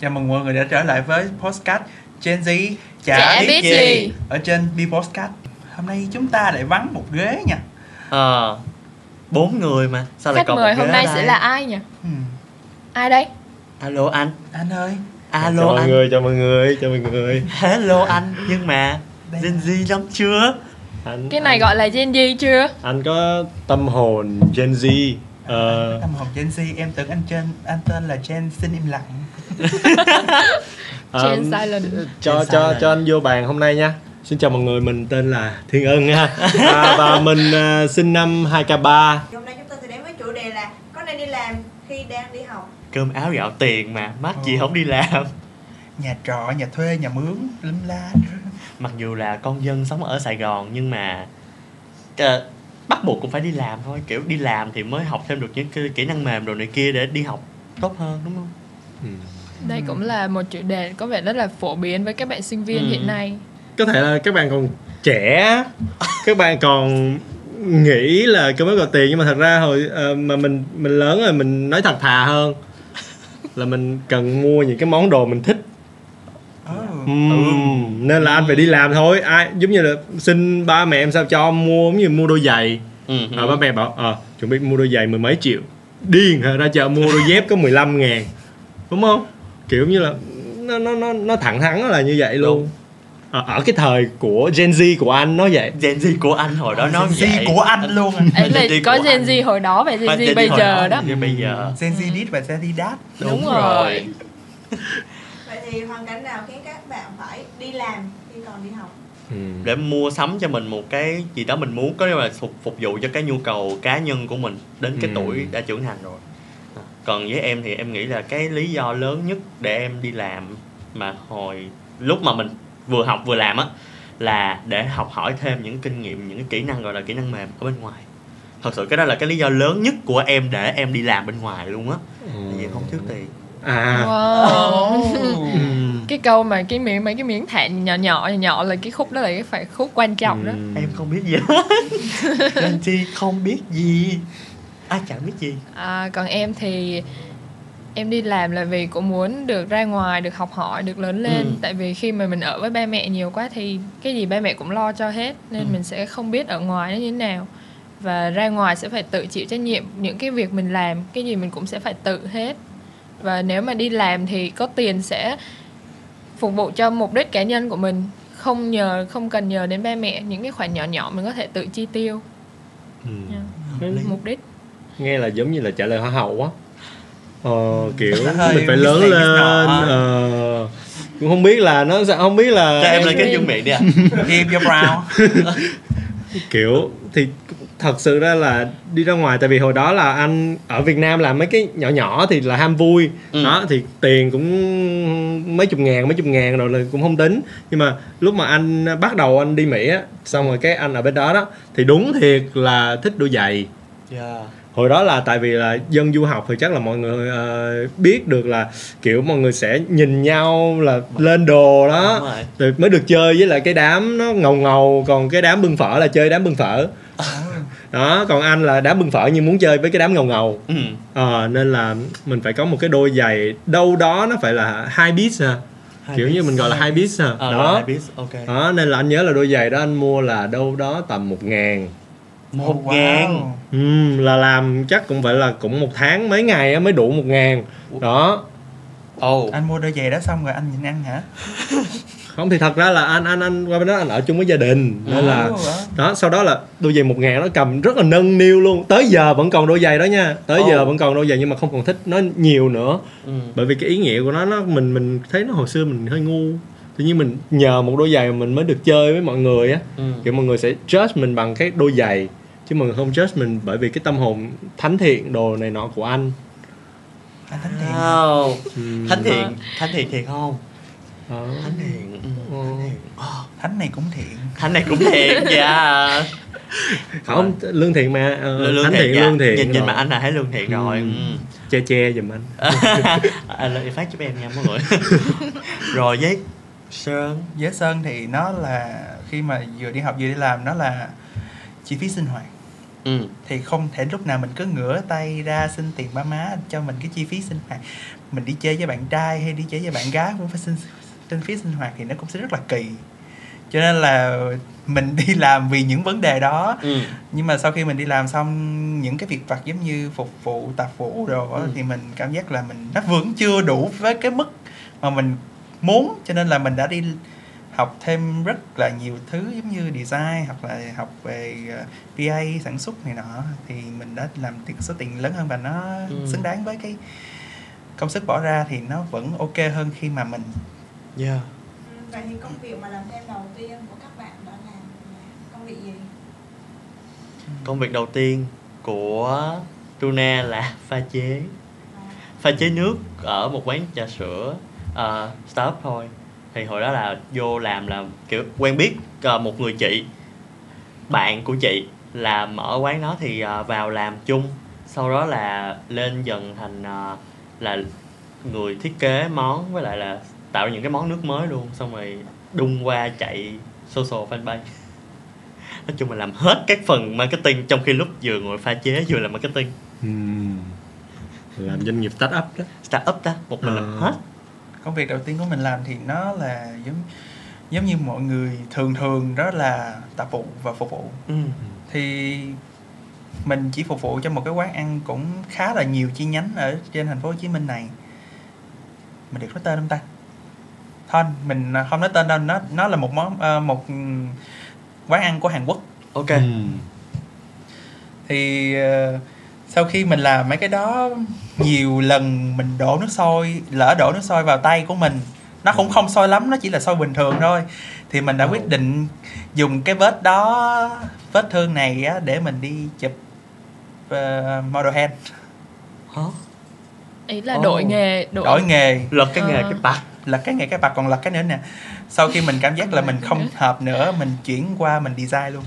Chào mừng mọi người đã trở lại với podcast Gen Z chả, Chả biết, biết gì. gì. ở trên B Podcast. Hôm nay chúng ta lại vắng một ghế nha. Ờ bốn người mà sao lại còn mời một hôm ghế nay ở sẽ là ai nhỉ? Hmm. Ai đây? alo anh Anh ơi, alo chào mọi anh người chào mọi người chào mọi người hello anh nhưng mà Gen Z lắm chưa anh Cái này anh, gọi là Gen Z chưa? anh có tâm hồn Gen Z Ờ, tâm hồn Gen Z, em tưởng anh trên anh tên là Gen xin im lặng. Gen silent. cho Gen cho silent. cho anh vô bàn hôm nay nha xin chào mọi người mình tên là Thiên Ân ha à, và mình à, sinh năm 2K3 Hôm nay chúng ta sẽ đến với chủ đề là có nên đi làm khi đang đi học. cơm áo gạo tiền mà mắc gì Ờ. không đi làm Nhà trọ, nhà thuê, nhà mướn, lum la. mặc dù là con dân sống ở Sài Gòn nhưng mà ờ, bắt buộc cũng phải đi làm thôi kiểu đi làm thì mới học thêm được những cái kỹ năng mềm rồi này kia để đi học tốt hơn đúng không ừ. Đây cũng là một chủ đề có vẻ rất là phổ biến với các bạn sinh viên Ừ. hiện nay. có thể là các bạn còn trẻ các bạn còn nghĩ là cơm áo gạo tiền nhưng mà thật ra hồi ờ, mà mình mình lớn rồi mình nói thật thà hơn là mình cần mua những cái món đồ mình thích Oh. Ừm, nên là anh phải đi làm thôi ai giống như là xin ba mẹ em sao cho mua giống như mua đôi giày ừ. à, ba mẹ bảo ờ chuẩn bị mua đôi giày mười mấy triệu điên hả ra chợ mua đôi dép có 15 ngàn đúng không kiểu như là nó nó nó nó thẳng thắn là như vậy luôn ở, ở cái thời của Gen Z của anh nó vậy Gen Z của anh hồi đó nó Gen Z vậy. của anh luôn à. Ấy là có Gen. Z hồi đó và Gen Z bây giờ đó. Gen bây giờ Gen Z did và Gen Z that. Đúng rồi. Vậy thì hoàn cảnh nào khiến các bạn phải đi làm khi còn đi học? Ừm. để mua sắm cho mình một cái gì đó mình muốn có nghĩa là phục phục vụ cho cái nhu cầu cá nhân của mình đến cái Ừ. tuổi đã trưởng thành rồi còn với em thì em nghĩ là cái lý do lớn nhất để em đi làm mà hồi lúc mà mình vừa học vừa làm á là để học hỏi thêm những kinh nghiệm những cái kỹ năng gọi là kỹ năng mềm ở bên ngoài thật sự cái đó là cái lý do lớn nhất của em để em đi làm bên ngoài luôn á tại vì không thiếu tiền à Wow. Ừm. Cái câu mà cái miếng mấy cái miếng thản nhỏ nhỏ nhỏ nhỏ là cái khúc đó là cái phải khúc quan trọng đó. Ừm. em không biết gì hết Gen Z không biết gì ai chẳng biết gì À, còn em thì em đi làm là vì cũng muốn được ra ngoài được học hỏi được lớn lên Ừ. tại vì khi mà mình ở với ba mẹ nhiều quá thì cái gì ba mẹ cũng lo cho hết nên Ừ. mình sẽ không biết ở ngoài nó như thế nào và ra ngoài sẽ phải tự chịu trách nhiệm những cái việc mình làm cái gì mình cũng sẽ phải tự hết và nếu mà đi làm thì có tiền sẽ phục vụ cho mục đích cá nhân của mình. Không nhờ không cần nhờ đến ba mẹ những cái khoản nhỏ nhỏ mình có thể tự chi tiêu. Nha. Cái- mục đích. Nghe là giống như là trả lời hoa hậu á. Ờ, kiểu Nó hơi mình phải lớn lên ờ, cũng không biết là nó sẽ không biết là cho em lên cái chuẩn bị đi ạ Give your brow. kiểu thì thật sự ra là đi ra ngoài tại vì hồi đó là anh ở Việt Nam làm mấy cái nhỏ nhỏ thì là ham vui Ừ. đó thì tiền cũng mấy chục ngàn mấy chục ngàn rồi là cũng không tính nhưng mà lúc mà anh bắt đầu anh đi Mỹ á xong rồi cái anh ở bên đó đó thì đúng thiệt là thích đôi giày yeah. hồi đó là tại vì là dân du học thì chắc là mọi người ờ, biết được là kiểu mọi người sẽ nhìn nhau là lên đồ đó rồi. rồi mới được chơi với lại cái đám nó ngầu ngầu còn cái đám bưng phở là chơi đám bưng phở đó còn anh là đám bưng phở nhưng muốn chơi với cái đám ngầu ngầu. Ừ. ờ nên là mình phải có một cái đôi giày đâu đó nó phải là hai piece ha Hai kiểu như piece. mình gọi là hai piece ha Ờ, rồi, đó. hai piece, ok. Đó nên là anh nhớ là đôi giày đó anh mua là đâu đó tầm một ngàn. Một Wow. ngàn? Ừ, là làm chắc cũng phải là cũng một tháng mấy ngày á mới đủ một ngàn. Đó. Ồ. Anh mua đôi giày đó xong rồi anh nhìn ăn hả? không thì thật ra là anh anh anh qua bên đó anh ở chung với gia đình nên là wow. đó sau đó là đôi giày một ngàn nó cầm rất là nâng niu luôn tới giờ vẫn còn đôi giày đó nha tới giờ vẫn còn đôi giày nhưng mà không còn thích nó nhiều nữa ừ. bởi vì cái ý nghĩa của nó nó mình mình thấy nó hồi xưa mình hơi ngu tự nhiên mình nhờ một đôi giày mà mình mới được chơi với mọi người á Ừ. kiểu mọi người sẽ judge mình bằng cái đôi giày chứ mọi người không judge mình bởi vì cái tâm hồn thánh thiện đồ này nọ của anh Anh thánh thiện. Wow. Ừ. thánh thiện thánh thiện thiệt không Đó. thánh thiện ừ. Ừ. thánh Ờ, Thánh này cũng thiện. thánh này cũng thiện dạ không lương thiện mà ờ, lương thánh thiện, thiện dạ. lương thiện nhìn nhìn rồi. mà anh là thấy lương thiện rồi Ừ. ừ. che che giùm anh anh lên phát giúp em nha mọi người rồi với sơn với Sơn thì nó là khi mà vừa đi học vừa đi làm nó là chi phí sinh hoạt ừ thì không thể lúc nào mình cứ ngửa tay ra xin tiền ba má cho mình cái chi phí sinh hoạt mình đi chơi với bạn trai hay đi chơi với bạn gái cũng phải xin xin phí sinh hoạt thì nó cũng sẽ rất là kỳ. Cho nên là mình đi làm vì những vấn đề đó. Ừ. Nhưng mà sau khi mình đi làm xong những cái việc vặt giống như phục vụ tạp vụ rồi Ừ. thì mình cảm giác là mình nó vẫn chưa đủ với cái mức mà mình muốn. Cho nên là mình đã đi học thêm rất là nhiều thứ giống như design hoặc là học về ờ, PA sản xuất này nọ. Thì mình đã làm tiền số tiền lớn hơn và nó Ừ. xứng đáng với cái công sức bỏ ra thì nó vẫn ok hơn khi mà mình yeah. Ừ, vậy thì công việc mà làm thêm đầu tiên của các bạn đó là là công việc gì? Công việc đầu tiên của Tuna là pha chế. À, pha chế nước ở một quán trà sữa uh, startup thôi. Thì hồi đó là vô làm là kiểu quen biết ờ, một người chị bạn của chị làm ở quán đó thì vào làm chung. Sau đó là lên dần thành là người thiết kế món với lại là tạo ra những cái món nước mới luôn xong rồi đung qua chạy social fanpage. Nói chung là làm hết các phần marketing trong khi lúc vừa ngồi pha chế vừa làm marketing. Ừm. làm doanh nghiệp start up đó. Startup đó một mình làm Ờ. hết. Công việc đầu tiên của mình làm thì nó là giống giống như mọi người thường thường đó là tạp vụ và phục vụ. Ừ. thì mình chỉ phục vụ cho một cái quán ăn cũng khá là nhiều chi nhánh ở trên thành phố Hồ Chí Minh này. Mình được nói tên không ta thôi mình không nói tên đâu nó nó là một món ờ, một quán ăn của Hàn Quốc. Ok. Ừm. thì ờ, sau khi mình làm mấy cái đó nhiều lần mình đổ nước sôi lỡ đổ nước sôi vào tay của mình nó cũng không sôi lắm nó chỉ là sôi bình thường thôi. Thì mình đã quyết định dùng cái vết đó vết thương này á, để mình đi chụp uh, model hand. Hả? Ý là Ồ. đổi nghề đổi, đổi nghề. Lật cái nghề Ờ. cái bạc là cái nghề cái bạc còn là cái nữa nè. Sau khi mình cảm giác là mình không hợp nữa mình chuyển qua mình design luôn.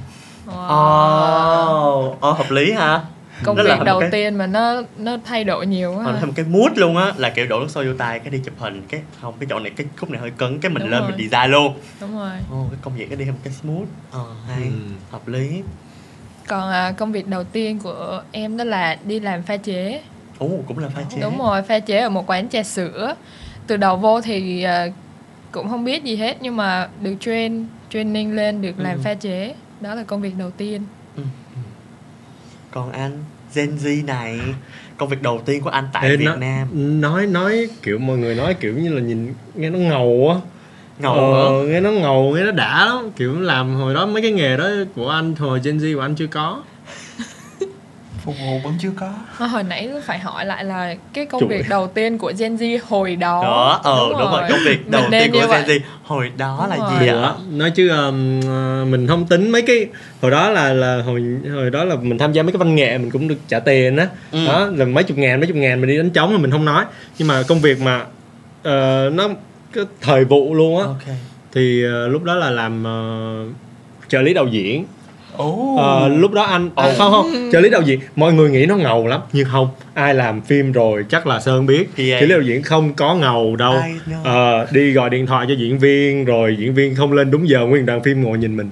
Wow. ồ oh, hợp lý ha. Công Đó việc đầu cái- tiên mà nó nó thay đổi nhiều ha. thêm cái mood luôn á là kiểu đổ nước sôi vô tay cái đi chụp hình cái không cái chỗ này cái khúc này hơi cứng cái mình Đúng lên rồi. mình design luôn. Đúng rồi. Ồ cái công việc cái đi thêm cái smooth. Ờ hay. Ừm. hợp lý. Còn à, công việc đầu tiên của em đó là đi làm pha chế. Ồ cũng là pha chế. Đúng rồi pha chế ở một quán trà sữa từ đầu vô thì à, cũng không biết gì hết nhưng mà được train training lên được làm Ừ. pha chế. Đó là công việc đầu tiên. Ừ, ừ. còn anh Gen Z này công việc đầu tiên của anh tại Ê, Việt nó- Nam. nói nói kiểu mọi người nói kiểu như là nhìn nghe nó ngầu á. Ngầu ờ, hả? nghe nó ngầu nghe nó đã lắm. Kiểu làm hồi đó mấy cái nghề đó của anh hồi Gen Z của anh chưa có phục vụ vẫn chưa có. À, hồi nãy phải hỏi lại là cái công Trời. việc đầu tiên của Gen Z hồi đó. Đó ờ đúng, rồi. công việc đầu tiên của vậy. Gen Z hồi đó là Đúng gì rồi. ạ Ủa, nói chứ um, ờ, mình không tính mấy cái hồi đó là là hồi hồi đó là mình tham gia mấy cái văn nghệ mình cũng được trả tiền á. Ừ. đó là mấy chục ngàn mấy chục ngàn mình đi đánh trống là mình không nói. Nhưng mà công việc mà ờ, nó cái thời vụ luôn á. Ok. Thì ờ, lúc đó là làm ờ, trợ lý đạo diễn ồ. Ờ, lúc đó anh à, không không trợ lý đạo diễn mọi người nghĩ nó ngầu lắm nhưng không ai làm phim rồi chắc là sơn biết. PA. trợ lý đạo diễn không có ngầu đâu. Ờ, đi gọi điện thoại cho diễn viên rồi diễn viên không lên đúng giờ nguyên đoàn phim ngồi nhìn mình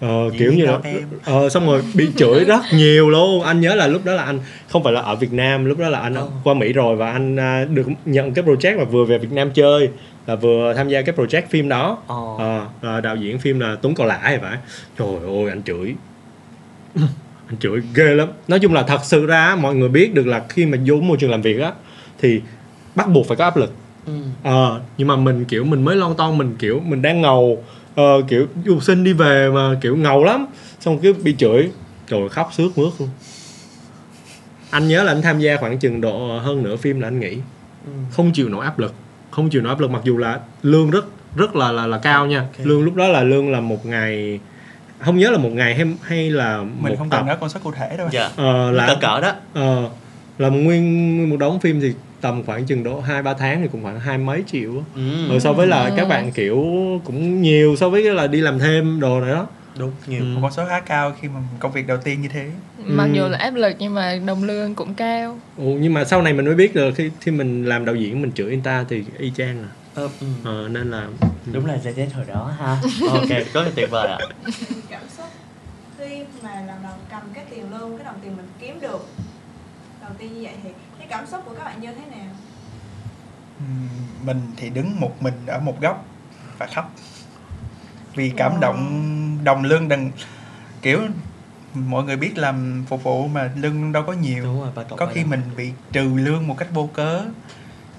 Ờ, kiểu như em? ờ, xong rồi bị chửi rất nhiều luôn anh nhớ là lúc đó là anh không phải là ở Việt Nam lúc đó là anh Ờ. qua Mỹ rồi và anh à, được nhận cái project mà vừa về Việt Nam chơi là vừa tham gia cái project phim đó Ờ. Ờ, là đạo diễn phim là Tuấn Cầu Lã thì phải trời ơi anh chửi anh chửi ghê lắm nói chung là thật sự ra mọi người biết được là khi mà vô môi trường làm việc á thì bắt buộc phải có áp lực Ừ. ờ nhưng mà mình kiểu mình mới lon ton mình kiểu mình đang ngầu ờ, kiểu du học sinh đi về mà kiểu ngầu lắm. Xong cứ bị chửi. Rồi khóc sướt mướt luôn. Anh nhớ là anh tham gia khoảng chừng độ hơn nửa phim là anh nghỉ. Ừ. không chịu nổi áp lực. Không chịu nổi áp lực mặc dù là lương rất rất là là là cao nha. Ok. lương lúc đó là lương là một ngày không nhớ là một ngày hay hay là mình một không tập. cần nói con số cụ thể đâu. Dạ. Ờ, là cỡ đó. ờ, là nguyên nguyên một đống phim thì tầm khoảng chừng độ hai ba tháng thì cũng khoảng hai mấy triệu ừ. ừ, so với là Ừ. các bạn kiểu cũng nhiều so với cái là đi làm thêm đồ này đó đúng nhiều Ừ. con số khá cao khi mà công việc đầu tiên như thế mặc Ừ. dù là áp lực nhưng mà đồng lương cũng cao ừ, nhưng mà sau này mình mới biết được khi khi mình làm đạo diễn mình chửi người ta thì y chang à Ờ, ừ. ờ, nên là đúng là Gen Z hồi đó ha ok rất là tuyệt vời ạ cảm xúc khi mà lần đầu cầm cái tiền lương cái đồng tiền mình kiếm được đầu tiên như vậy thì cảm xúc của các bạn như thế nào Ừm, mình thì đứng một mình ở một góc và khóc vì cảm Wow. động đồng lương đừng kiểu mọi người biết làm phục vụ mà lương đâu có nhiều đúng rồi có khi mình bị trừ lương một cách vô cớ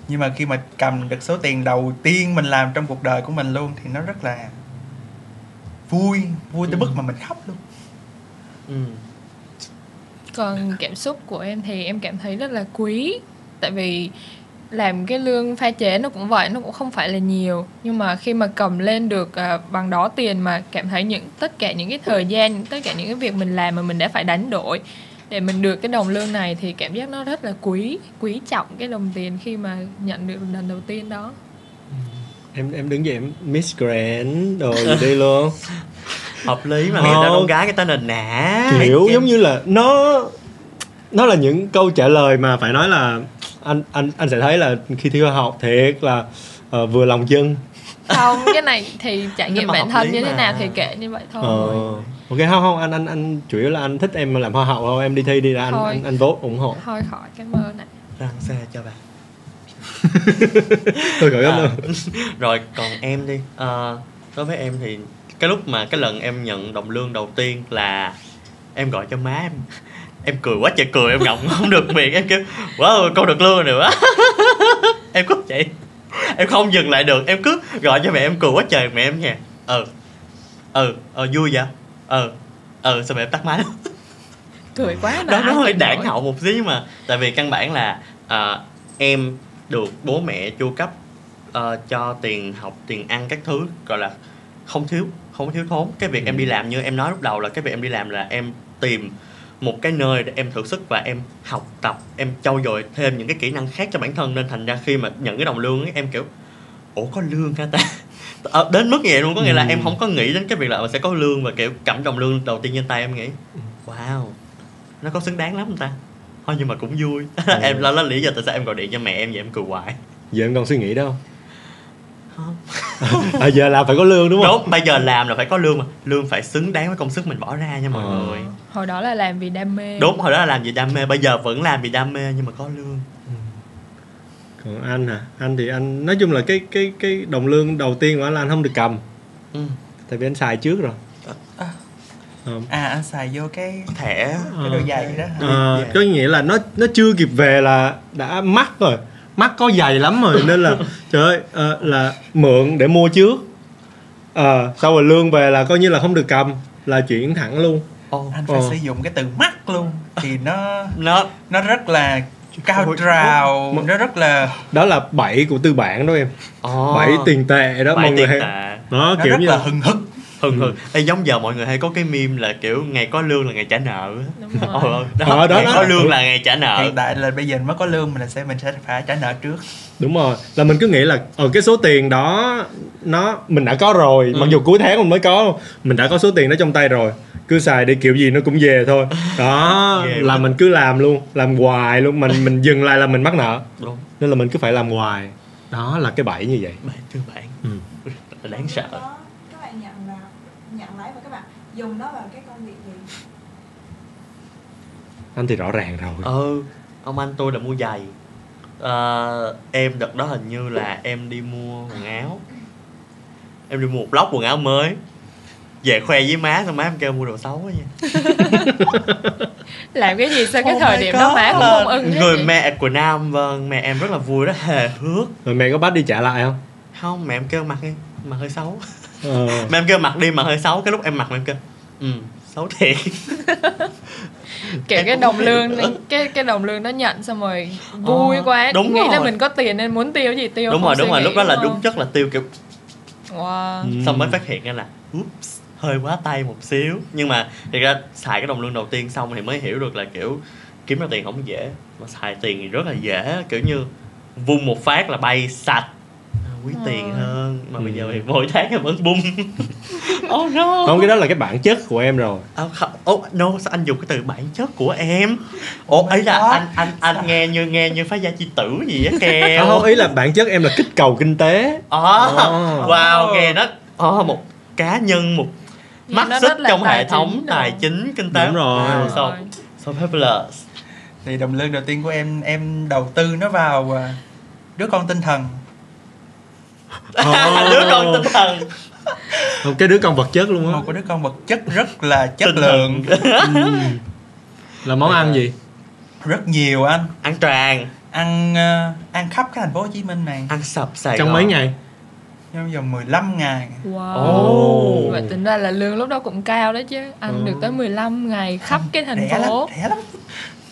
nhưng mà khi mà cầm được số tiền đầu tiên mình làm trong cuộc đời của mình luôn thì nó rất là vui vui tới Ừ. mức mà mình khóc luôn ừ. Còn cảm xúc của em thì em cảm thấy rất là quý. Tại vì làm cái lương pha chế nó cũng vậy nó cũng không phải là nhiều. Nhưng mà khi mà cầm lên được à, bằng đó tiền mà cảm thấy những tất cả những cái thời gian tất cả những cái việc mình làm mà mình đã phải đánh đổi để mình được cái đồng lương này thì cảm giác nó rất là quý quý trọng cái đồng tiền khi mà nhận được lần đầu tiên đó. Em em đứng dậy em Miss Grand đồ gì đi luôn hợp lý mà người ta Ờ. con gái cái ta nền nã. Kiểu giống như là nó nó là những câu trả lời mà phải nói là anh anh anh sẽ thấy là khi thi khoa học thiệt là ờ, vừa lòng chân không cái này thì trải nghiệm bản thân như thế mà. nào thì kể như vậy thôi. Ờ ok không không anh anh anh chủ yếu là anh thích em làm hoa hậu thôi em đi thi đi ra anh Thôi. anh, anh vote ủng hộ. Thôi khỏi cái mơ này. Răng xe cho bà. Tôi cảm À, ơn rồi còn em đi. Ờ, đối với em thì cái lúc mà cái lần em nhận đồng lương đầu tiên là em gọi cho má em. Em cười quá trời cười em ngậm không được miệng. Em kêu wow con được lương rồi quá. Em cứ vậy. Em không dừng lại được. Em cứ gọi cho mẹ em cười quá trời. Mẹ em nha ừ ừ ờ vui vậy? Ừ ừ sao mẹ em tắt máy? Cười quá đó nó hơi nổi. hậu một xíu nhưng mà tại vì căn bản là à, em được bố mẹ chu cấp ờ, cho tiền học tiền ăn các thứ gọi là không thiếu không thiếu thốn. Cái việc em đi làm như em nói lúc đầu là cái việc em đi làm là em tìm một cái nơi để em thử sức và em học tập em trau dồi thêm những cái kỹ năng khác cho bản thân. Nên thành ra khi mà nhận cái đồng lương ấy, em kiểu ủa có lương hả ta? Ờ, đến mức vậy luôn. Có nghĩa là Ừ. em không có nghĩ đến cái việc là sẽ có lương và kiểu cầm đồng lương đầu tiên trên tay em nghĩ wow nó có xứng đáng lắm ta. Thôi nhưng mà cũng vui. Em lo là lý do tại sao em gọi điện cho mẹ em vậy em cười hoài. Giờ em còn suy nghĩ đâu không à, giờ là phải có lương đúng không đúng bây giờ làm là phải có lương mà lương phải xứng đáng với công sức mình bỏ ra nha mọi Ờ. người hồi đó là làm vì đam mê đúng hồi đó là làm vì đam mê bây giờ vẫn làm vì đam mê nhưng mà có lương còn anh hả anh thì anh nói chung là cái cái cái đồng lương đầu tiên của anh là anh không được cầm ừ. tại vì anh xài trước rồi À. Ờ. à anh xài vô cái thẻ cái đôi giày đó hả? Ờ, Dạ. có nghĩa là nó nó chưa kịp về là đã mắc rồi mắc có dày lắm rồi nên là trời ơi ờ, là mượn để mua trước. Ờ sau rồi lương về là coi như là không được cầm là chuyển thẳng luôn. Ồ, anh phải Ờ. sử dụng cái từ mắc luôn thì nó nó nó rất là cao Ôi, trào nó rất là đó là bảy của tư bản đó em. Ồ. bảy tiền tệ đó mọi người hay tệ. Đó nó kiểu rất như là là hừng hực hừng hừng. Ê, giống giờ mọi người hay có cái meme là kiểu ngày có lương là ngày trả nợ đúng Ờ, rồi. đó, Ờ, đó, ngày đó. có lương là ngày trả nợ. Hiện tại là bây giờ mới có lương mình sẽ mình sẽ phải trả nợ trước. Đúng rồi. Là mình cứ nghĩ là ở cái số tiền đó nó mình đã có rồi Ừ. mặc dù cuối tháng mình mới có mình đã có số tiền đó trong tay rồi. Cứ xài đi kiểu gì nó cũng về thôi. Đó Ghê là quá. mình cứ làm luôn làm hoài luôn. Mình mình dừng lại là mình mắc nợ. Đúng. Nên là mình cứ phải làm hoài. Đó là cái bẫy như vậy. Bảy tư bản Ừ. Là đáng sợ Lúc đó các bạn nhận vào nhận lấy và các bạn dùng nó vào cái công việc gì? Anh thì rõ ràng rồi. Ừ ông anh tôi là mua giày. Ờ, em đợt đó hình như là em đi mua quần áo. Em đi mua một lốc quần áo mới. Về khoe với má xong má em kêu mua đồ xấu quá nha làm cái gì sau cái Oh thời điểm đó má cũng không ưng người mẹ của nam vâng mẹ em rất là vui rất hề hước. Rồi mẹ có bắt đi trả lại không? Không mẹ em kêu mặc đi mặc hơi xấu. Ờ. mẹ em kêu mặc đi mà hơi xấu. Cái lúc em mặc mẹ em kêu ừ. Xấu thiệt. Kiểu cái đồng lương cái cái đồng lương đó nhận xong rồi vui quá. đúng nghĩ là rồi. mình có tiền nên muốn tiêu gì tiêu đúng rồi đúng rồi. lúc đó là đúng đúng chất là tiêu kiểu wow. Ừ. xong mới phát hiện ra là oops hơi quá tay một xíu. Nhưng mà thực ra xài cái đồng lương đầu tiên xong thì mới hiểu được là kiểu kiếm ra tiền không dễ. Mà xài tiền thì rất là dễ. Kiểu như vung một phát là bay sạch À, quý tiền Ờ. hơn mà bây Ừ. giờ thì mỗi tháng em vẫn bung. Oh no. Không cái đó là cái bản chất của em rồi. À, không, oh, no sao anh dùng cái từ bản chất của em? Ồ ấy là anh anh anh nghe như nghe như phá gia chi tử gì á kèo không ý là bản chất em là kích cầu kinh tế. Ờ, Ồ. wow nghe nó ờ, một cá nhân một mắt xích trong hệ thống chính tài chính kinh tế. Đúng rồi. Wow, so, rồi. so fabulous. Thì đồng lương đầu tiên của em em đầu tư nó vào à, đứa con tinh thần đứa con tinh thần. Một cái đứa con vật chất luôn á. Một cái đứa con vật chất rất là chất Tinh lượng. Là món ăn gì? Rất nhiều anh. Ăn tràn ăn à, ăn khắp cái thành phố Hồ Chí Minh này. Ăn sập sài trong Gòn. mấy ngày? Trong vòng 15 ngày. Wow. Ồ. Vậy tính ra là lương lúc đó cũng cao đấy chứ. Ăn Ừ. được tới 15 ngày khắp cái thành rẻ lắm phố. rẻ lắm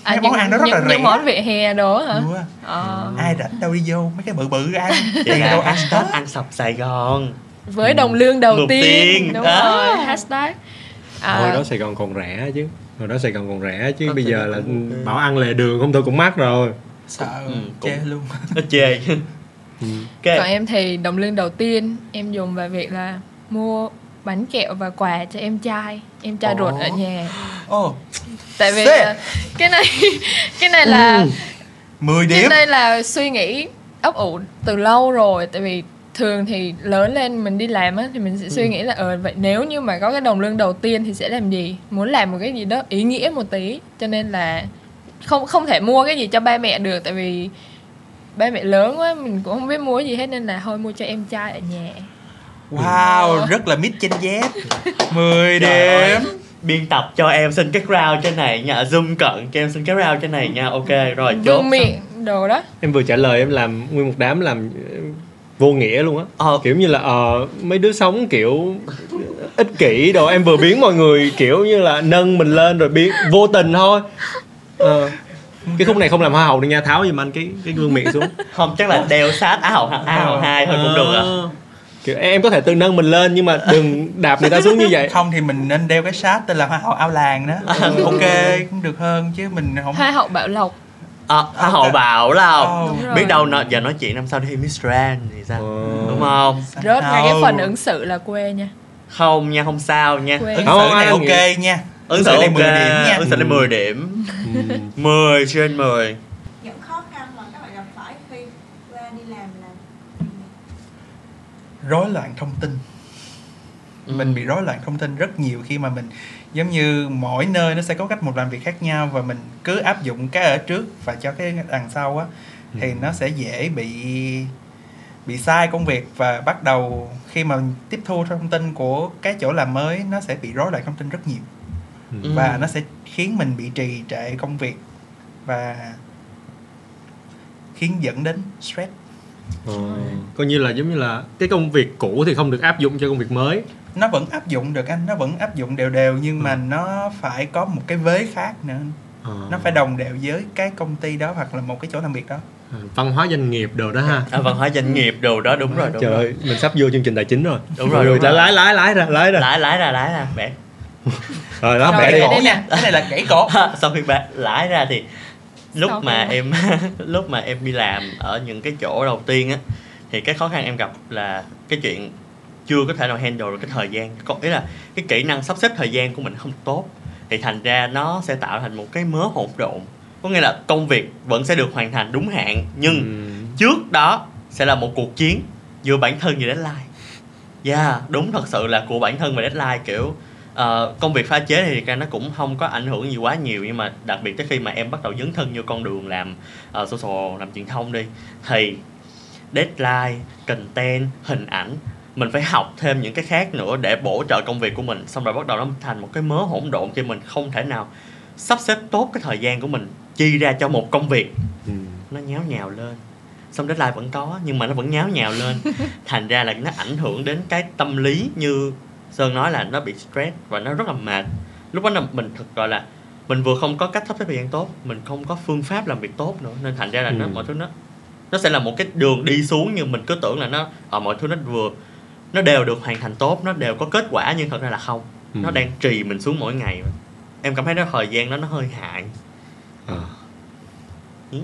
À, Mấy món ăn đó rất những, là những rẻ. món vỉa hè đó hả? Á. Ờ. ai rảnh đâu đi vô mấy cái bự bự ăn tiền đâu ăn hết ăn sập sài gòn Với đồng lương đầu Đầu tiên. tiên. Đúng À. rồi, hashtag. À, hồi đó Sài Gòn còn rẻ chứ hồi đó Sài Gòn còn rẻ chứ Có bây giờ là cũng bảo ăn lề đường không thôi cũng mắc rồi sợ Ừ, chê luôn nó chê Ừ. ok Còn em thì đồng lương đầu tiên em dùng vào việc là mua bánh kẹo và quà cho em trai em trai ruột Ồ. ở nhà ô tại vì là cái này cái này là Ừ. 10 cái điểm. đây là suy nghĩ ấp ủ từ lâu rồi. Tại vì thường thì lớn lên mình đi làm á thì mình sẽ suy nghĩ là ờ vậy nếu như mà có cái đồng lương đầu tiên thì sẽ làm gì? Muốn làm một cái gì đó ý nghĩa một tí. Cho nên là không không thể mua cái gì cho ba mẹ được. Tại vì ba mẹ lớn quá mình cũng không biết mua gì hết nên là thôi mua cho em trai ở nhà. Wow rất là mít trên dép. 10 Trời ơi. điểm biên tập cho em xin cái round trên này nha. Zoom cận cho em xin cái round trên này nha. Ok rồi chốt vương miệng đồ đó. Em vừa trả lời em làm nguyên một đám làm ờ, vô nghĩa luôn á. Ờ. kiểu như là ờ, mấy đứa sống kiểu ích kỷ đồ em vừa biến mọi người kiểu như là nâng mình lên rồi biến vô tình thôi. Ờ. cái khúc này không làm hoa hậu được nha. Tháo giùm anh cái cái gương miệng xuống. Không chắc là đeo sát á hậu á hậu hai thôi cũng được à. Kiểu em có thể tự nâng mình lên nhưng mà đừng đạp người ta xuống như vậy. Không thì mình nên đeo cái sát tên là hoa hậu ao làng đó. Ok cũng được hơn chứ mình không hoa hậu bảo lộc. À, á hậu bảo. Đúng rồi. biết đâu nó giờ nói chuyện năm sau đi Miss Grand thì sao? Ờ. đúng không? Rớt ngay cái phần ứng xử là quê nha. Không nha không sao nha. Quê. Ứng Không, xử này ok nha. Ứng xử này ok. 10 điểm nha. Ứng xử này 10 điểm. Ừ. 10 trên 10 rối loạn thông tin. Mình bị rối loạn thông tin rất nhiều khi mà mình giống như mỗi nơi nó sẽ có cách một làm việc khác nhau và mình cứ áp dụng cái ở trước và cho cái đằng sau á thì nó sẽ dễ bị bị sai công việc và bắt đầu khi mà tiếp thu thông tin của cái chỗ làm mới nó sẽ bị rối loạn thông tin rất nhiều. Ừ. và nó sẽ khiến mình bị trì trệ công việc và khiến dẫn đến stress Ờ. coi như là giống như là cái công việc cũ thì không được áp dụng cho công việc mới. Nó vẫn áp dụng được anh nó vẫn áp dụng đều đều nhưng mà nó phải có một cái vế khác nữa Ờ. nó phải đồng đều với cái công ty đó hoặc là một cái chỗ làm việc đó. Ờ, văn hóa doanh nghiệp đồ đó ha. À, văn hóa doanh nghiệp đồ đó đúng rồi đúng trời rồi. ơi mình sắp vô chương trình tài chính rồi. Đúng rồi, đúng rồi. lái lái lái ra lái ra. Lái lái ra lái ra bẻ rồi đó để đi. cổ đây nha nè. cái này là gãy cổ. Sau khi bạn lái ra thì lúc mà mà- em lúc mà em đi làm ở những cái chỗ đầu tiên á thì cái khó khăn em gặp là cái chuyện chưa có thể nào handle được cái thời gian. Có ý là cái kỹ năng sắp xếp thời gian của mình không tốt thì thành ra nó sẽ tạo thành một cái mớ hỗn độn. Có nghĩa là công việc vẫn sẽ được hoàn thành đúng hạn nhưng Ừ. trước đó sẽ là một cuộc chiến giữa bản thân và deadline. Yeah đúng thật sự là của bản thân và deadline kiểu ờ, công việc pha chế thì ra nó cũng không có ảnh hưởng gì quá nhiều nhưng mà đặc biệt tới khi mà em bắt đầu dấn thân vô con đường làm uh, social làm truyền thông đi thì deadline content hình ảnh mình phải học thêm những cái khác nữa để bổ trợ công việc của mình. Xong rồi bắt đầu nó thành một cái mớ hỗn độn cho mình không thể nào sắp xếp tốt cái thời gian của mình chi ra cho một công việc. Ừ. nó nháo nhào lên. Xong deadline vẫn có nhưng mà nó vẫn nháo nhào lên. Thành ra là nó ảnh hưởng đến cái tâm lý như sơn nói là nó bị stress và nó rất là mệt lúc đó là mình thực gọi là mình vừa không có cách sắp xếp thời gian tốt mình không có phương pháp làm việc tốt nữa nên thành ra là nó Ừ. mọi thứ nó nó sẽ là một cái đường đi xuống nhưng mình cứ tưởng là nó ở mọi thứ nó vừa nó đều được hoàn thành tốt nó đều có kết quả nhưng thật ra là không Ừ. nó đang trì mình xuống mỗi ngày em cảm thấy nó thời gian đó nó hơi hại Ờ. Ừ.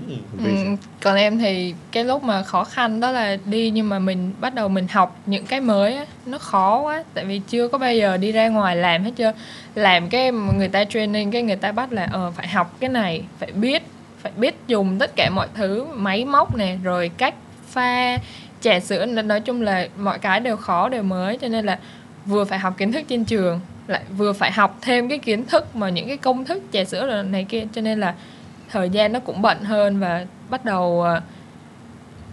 Ừ, còn em thì cái lúc mà khó khăn đó là đi nhưng mà mình bắt đầu mình học những cái mới á, nó khó quá. Tại vì chưa có bao giờ đi ra ngoài làm hết chưa. Làm cái người ta training cái người ta bắt là ờ phải học cái này phải biết phải biết dùng tất cả mọi thứ máy móc nè rồi cách pha trà sữa. Nói chung là mọi cái đều khó đều mới cho nên là vừa phải học kiến thức trên trường lại vừa phải học thêm cái kiến thức mà những cái công thức trà sữa rồi này kia. Cho nên là thời gian nó cũng bận hơn và bắt đầu ờ,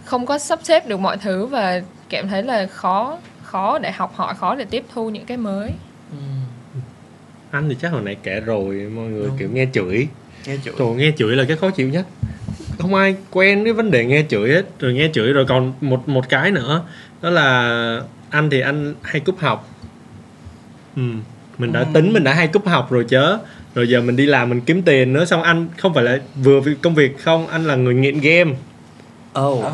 không có sắp xếp được mọi thứ và cảm thấy là khó khó để học hỏi khó để tiếp thu những cái mới Ừ. anh thì chắc hồi nãy kể rồi mọi người Đúng. kiểu nghe chửi nghe chửi Trời nghe chửi là cái khó chịu nhất không ai quen với vấn đề nghe chửi hết rồi nghe chửi rồi còn một một cái nữa đó là anh thì anh hay cúp học ừ. mình đã Ừ. tính mình đã hay cúp học rồi chớ rồi giờ mình đi làm mình kiếm tiền nữa xong anh không phải là vừa vì công việc không anh là người nghiện game. Oh. Oh.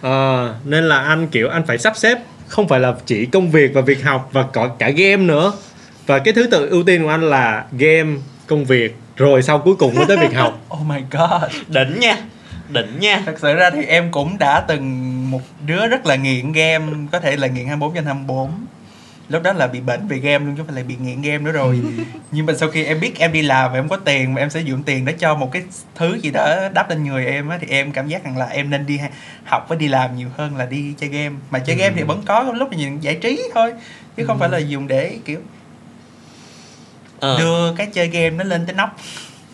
Ờ, nên là anh kiểu anh phải sắp xếp không phải là chỉ công việc và việc học và có cả game nữa. Và cái thứ tự ưu tiên của anh là game công việc rồi sau cuối cùng mới tới việc học. Oh my god. Đỉnh nha đỉnh nha. Thật sự ra thì em cũng đã từng một đứa rất là nghiện game có thể là nghiện 24 trên 24 lúc đó là bị bệnh về game luôn chứ không phải là bị nghiện game nữa rồi. Nhưng mà sau khi em biết em đi làm và em có tiền và em sử dụng tiền để cho một cái thứ gì đó đắp lên người em á thì em cảm giác rằng là em nên đi học với đi làm nhiều hơn là đi chơi game. Mà chơi game thì vẫn có lúc nhìn giải trí thôi chứ không phải là dùng để kiểu Ờ. đưa cái chơi game nó lên tới nóc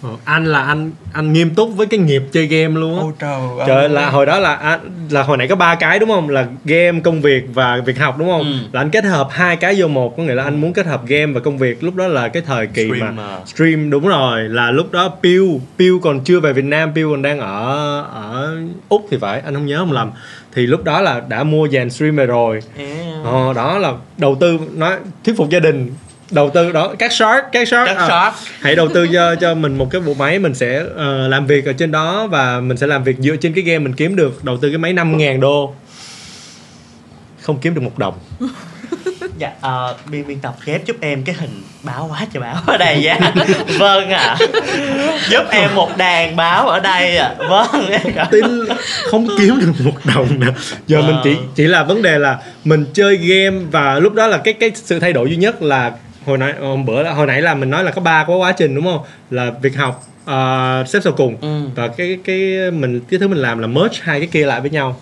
Ờ, anh là anh anh nghiêm túc với cái nghiệp chơi game luôn á. Ôi trời ơi. Trời là hồi đó là anh- là hồi nãy có ba cái đúng không? Là game công việc và việc học đúng không? Ừ. là anh kết hợp hai cái vô một có nghĩa là anh muốn kết hợp game và công việc. Lúc đó là cái thời kỳ mà Streamer. stream đúng rồi là lúc đó Pew Pew còn chưa về Việt Nam Pew còn đang ở ở úc thì phải anh không nhớ không lầm. Thì lúc đó là đã mua dàn streamer rồi. Yeah. ờ, đó là đầu tư nói thuyết phục gia đình đầu tư đó các shark các shark Các à, shot hãy đầu tư cho cho mình một cái bộ máy mình sẽ ờ, làm việc ở trên đó và mình sẽ làm việc dựa trên cái game mình kiếm được đầu tư cái máy 5.000 đô. Không kiếm được một đồng. Dạ ờ, biên biên tập ghép giúp em cái hình báo quá trời báo ở đây nha vâng ạ. Giúp em một đàn báo ở đây ạ. Vâng em cảm tin không kiếm được một đồng nào giờ mình chỉ Wow. chỉ là vấn đề là mình chơi game và lúc đó là cái cái sự thay đổi duy nhất là hồi nãy hôm bữa là hồi nãy là mình nói là có ba cái quá trình đúng không? Là việc học ờ, xếp sau cùng. Ừ. và cái cái mình cái thứ mình làm là merge hai cái kia lại với nhau.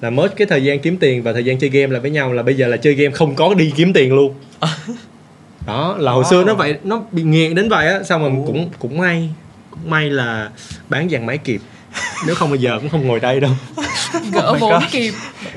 Là merge cái thời gian kiếm tiền và thời gian chơi game lại với nhau là bây giờ là chơi game không có đi kiếm tiền luôn. Đó là hồi Wow. xưa nó vậy nó bị nghiện đến vậy á xong rồi cũng cũng may cũng may là bán dàn máy kịp. Nếu không bây giờ cũng không ngồi đây đâu gỡ my vốn God. kịp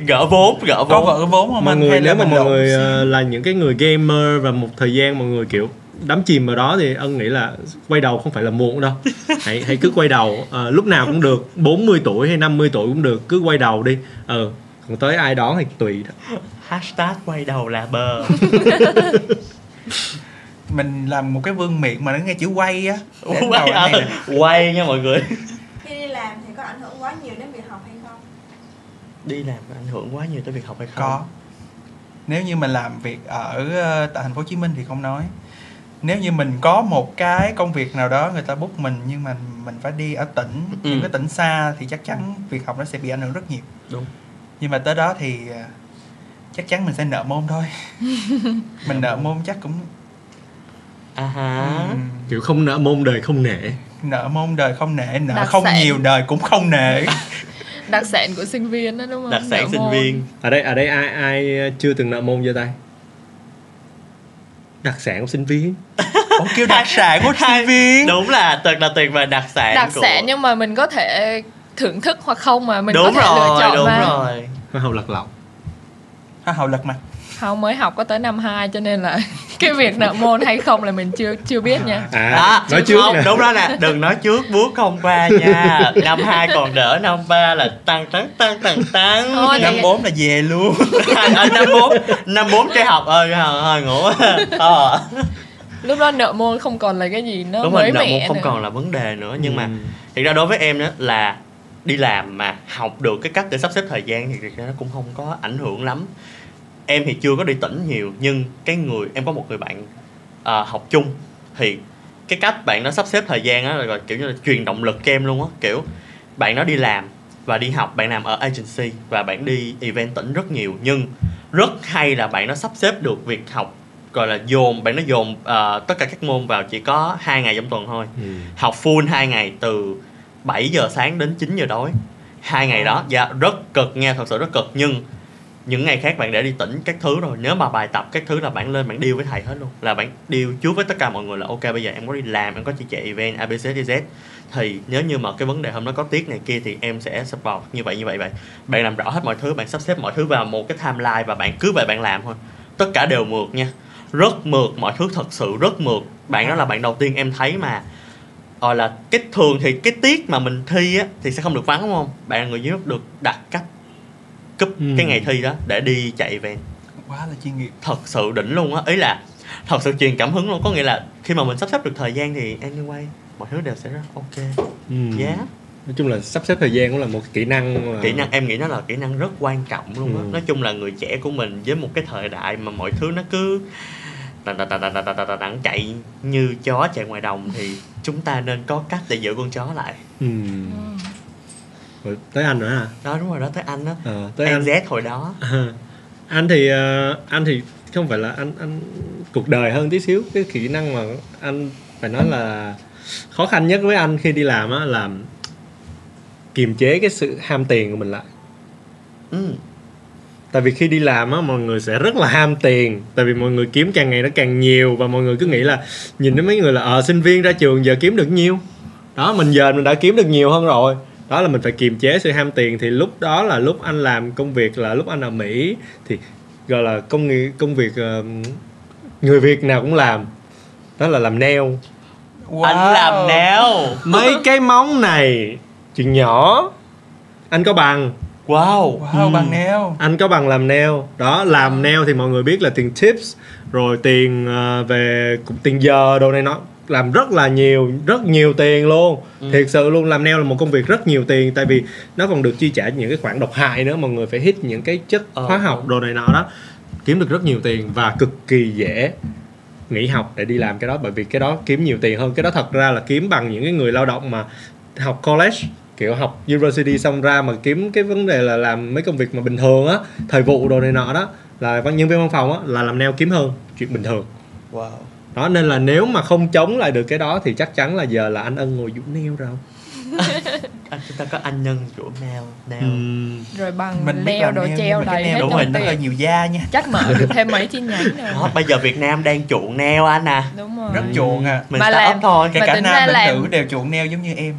gỡ vốn gỡ có vốn. vợ vốn không mọi anh? người Hay nếu mà mọi người ờ, là những cái người gamer và một thời gian mọi người kiểu đắm chìm vào đó thì ân nghĩ là quay đầu không phải là muộn đâu. Hãy hãy cứ quay đầu. Ờ, lúc nào cũng được. 40 tuổi hay 50 tuổi cũng được. Cứ quay đầu đi. Ờ còn tới ai đó thì tùy đó. hashtag quay đầu là bờ. Mình làm một cái vương miệng mà nó nghe chữ quay á. Quay, nè. quay nha mọi người khi đi làm thì có ảnh hưởng quá nhiều đến việc học hay không đi làm có ảnh hưởng quá nhiều tới việc học hay không? Có. Nếu như mình làm việc ở ờ, tại thành phố Hồ Chí Minh thì không nói. Nếu như mình có một cái công việc nào đó người ta book mình nhưng mà mình phải đi ở tỉnh Ừ. những cái tỉnh xa thì chắc chắn việc học nó sẽ bị ảnh hưởng rất nhiều. Đúng. Nhưng mà tới đó thì ờ, chắc chắn mình sẽ nợ môn thôi. Mình nợ môn chắc cũng à ha ừm, kiểu không nợ môn đời không nể. Nợ môn đời không nể nợ Đặc không sản. nhiều đời cũng không nể đặc sản của sinh viên đó đúng không? Đặc sản Nợ sinh môn. viên. Ở đây ở đây ai ai chưa từng nợ môn giơ tay đặc sản của sinh viên. Ủa kêu đặc sản của sinh viên. Đúng là thật là tuyệt vời đặc sản đặc của... sản nhưng mà mình có thể thưởng thức hoặc không mà mình đúng có thể lựa rồi chọn đúng mà. rồi. Hoa hậu lật lọng. Hoa hậu lật mặt không mới học có tới năm 2 cho nên là cái việc nợ môn hay không là mình chưa chưa biết nha. À đó nói trước không, nè. Đúng đó nè. Đừng nói trước bước không qua nha. Năm hai còn đỡ năm ba là tăng tăng tăng tăng tăng. Thôi, năm bốn là về luôn. À, năm bốn năm bốn cái học ơi thôi thôi ngủ. Ờ. lúc đó nợ môn không còn là cái gì nó đúng mới rồi nợ môn không nữa. còn là vấn đề nữa nhưng mà Ừ. thực ra đối với em đó là đi làm mà học được cái cách để sắp xếp thời gian thì thực ra nó cũng không có ảnh hưởng lắm em thì chưa có đi tỉnh nhiều nhưng cái người em có một người bạn ờ, học chung. Thì cái cách bạn nó sắp xếp thời gian á là gọi kiểu như là truyền động lực cho em luôn á. Kiểu bạn nó đi làm và đi học bạn làm ở agency và bạn đi event tỉnh rất nhiều. Nhưng rất hay là bạn nó sắp xếp được việc học gọi là dồn bạn nó dồn ờ, tất cả các môn vào chỉ có hai ngày trong tuần thôi. Ừ. học full 2 ngày từ 7 giờ sáng đến 9 giờ tối. Hai ngày đó dạ rất cực nha thật sự rất cực. Nhưng những ngày khác bạn đã đi tỉnh các thứ rồi. Nếu mà bài tập các thứ là bạn lên bạn deal với thầy hết luôn. Là bạn deal trước với tất cả mọi người là, ok, bây giờ em có đi làm, em có chỉ chạy event abcdz thì nếu như mà cái vấn đề hôm đó có tiết này kia thì em sẽ support. Như vậy như vậy vậy. Bạn làm rõ hết mọi thứ, bạn sắp xếp mọi thứ vào một cái timeline và bạn cứ vậy bạn làm thôi. Tất cả đều mượt nha. Rất mượt mọi thứ, thật sự rất mượt. Bạn đó là bạn đầu tiên em thấy mà gọi là cái thường thì cái tiết mà mình thi á thì sẽ không được vắng, đúng không? Bạn là người duy nhất được đặt cách cúp ừ. cái ngày thi đó để đi chạy van quá là chuyên nghiệp. Thật sự đỉnh luôn á. Ý là thật sự truyền cảm hứng luôn. Có nghĩa là khi mà mình sắp xếp được thời gian thì anyway mọi thứ đều sẽ rất ok. Ừ. yeah nói chung là sắp xếp thời gian cũng là một kỹ năng là... kỹ năng em nghĩ nó là kỹ năng rất quan trọng luôn á. Ừ. nói chung là người trẻ của mình với một cái thời đại mà mọi thứ nó cứ đặng chạy như chó chạy ngoài đồng thì chúng ta nên có cách để giữ con chó lại. Ừ. ừ. Rồi tới anh nữa à đó đúng rồi đó tới anh đó ờ, tới anh. Z hồi đó. À, anh thì ờ, anh thì không phải là anh anh cuộc đời hơn tí xíu. Cái kỹ năng mà anh phải nói là khó khăn nhất với anh khi đi làm á là kiềm chế cái sự ham tiền của mình lại. Ừ. tại vì khi đi làm á mọi người sẽ rất là ham tiền. Tại vì mọi người kiếm càng ngày nó càng nhiều và mọi người cứ nghĩ là nhìn đến mấy người là ờ sinh viên ra trường giờ kiếm được nhiêu? Đó mình giờ mình đã kiếm được nhiều hơn rồi đó là mình phải kiềm chế sự ham tiền. Thì lúc đó là lúc anh làm công việc là lúc anh ở Mỹ thì gọi là công nghiệp công việc ờ, người Việt nào cũng làm. Đó là làm nail. Anh làm nail. Mấy cái móng này chuyện nhỏ. Anh có bằng. Wow. Wow Ừ. bằng nail. Anh có bằng làm nail. Đó làm nail thì mọi người biết là tiền tips rồi tiền ờ, về cũng tiền giờ đồ này nó làm rất là nhiều rất nhiều tiền luôn. Ừ. thiệt sự luôn làm nail là một công việc rất nhiều tiền tại vì nó còn được chi trả những cái khoản độc hại nữa mọi người phải hít những cái chất Ờ, hóa học ờ. đồ này nọ đó. Kiếm được rất nhiều tiền và cực kỳ dễ nghỉ học để đi làm cái đó bởi vì cái đó kiếm nhiều tiền hơn. Cái đó thật ra là kiếm bằng những cái người lao động mà học college kiểu học university xong ra mà kiếm cái vấn đề là làm mấy công việc mà bình thường á thời vụ đồ này nọ đó là văn nhân viên văn phòng á là làm nail kiếm hơn chuyện bình thường. Wow đó nên là nếu mà không chống lại được cái đó thì chắc chắn là giờ là anh ân ngồi dũng nail rồi. Anh chúng ta có anh nhân của nail nail Uhm, rồi bằng mình neo đồ treo đầy hết đúng rồi, mình nó hơi nhiều da nha. Chắc mở được thêm mấy chi nhánh nữa. Đó bây giờ Việt Nam đang chuộng nail anh à. Đúng rồi. Rất chuộng à. Mình Mà làm- thôi. kể Mà cả tính nam ra lẫn làm- nữ đều chuộng nail giống như em.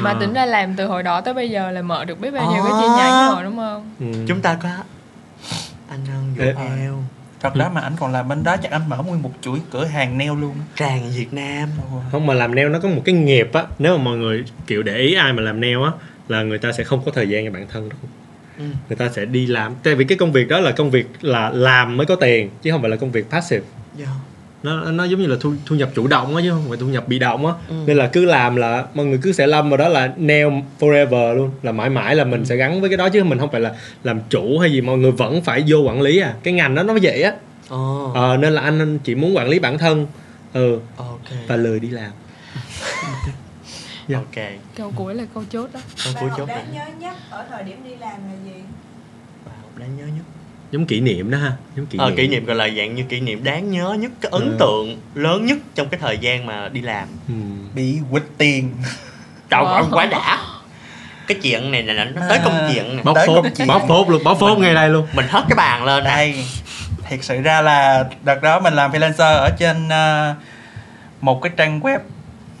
Mà À. tính ra làm từ hồi đó tới bây giờ là mở được biết bao nhiêu cái chi À. nhánh rồi đúng không? Uhm. chúng ta có anh ân Ê. của nail thật đó mà anh còn làm bên đó chắc anh mở nguyên một chuỗi cửa hàng nail luôn tràn Việt Nam. Không mà làm nail nó có một cái nghiệp á. Nếu mà mọi người kiểu để ý ai mà làm nail á là người ta sẽ không có thời gian cho bản thân đâu. Ừ. người ta sẽ đi làm. Tại vì cái công việc đó là công việc là làm mới có tiền chứ không phải là công việc passive. Yeah. Nó nó giống như là thu thu nhập chủ động á chứ không phải thu nhập bị động á. Ừ. nên là cứ làm là mọi người cứ sẽ lâm vào đó là nail forever luôn là mãi mãi là mình sẽ gắn với cái đó chứ mình không phải là làm chủ hay gì mọi người vẫn phải vô quản lý à. Cái ngành đó nó vậy á. Oh. ờ, nên là anh anh chỉ muốn quản lý bản thân. Ừ. Ok. Và lười đi làm. Dạ. ok. Câu cuối là câu chốt đó. Câu cuối chốt đáng nhớ nhất ở thời điểm đi làm là gì? Bài học đáng nhớ nhất giống kỷ niệm đó ha giống kỷ ờ, niệm. kỷ niệm gọi là dạng như kỷ niệm đáng nhớ nhất cái ấn Ừ. tượng lớn nhất trong cái thời gian mà đi làm. Ừ. bị quỵt tiền trời ơi quá đã. Cái chuyện này nè nó tới công chuyện nè. Bóc phốt bóc phốt luôn bóc phốt ngay đây luôn. mình hất cái bàn lên đây thiệt sự ra là đợt đó mình làm freelancer ở trên ờ, một cái trang web.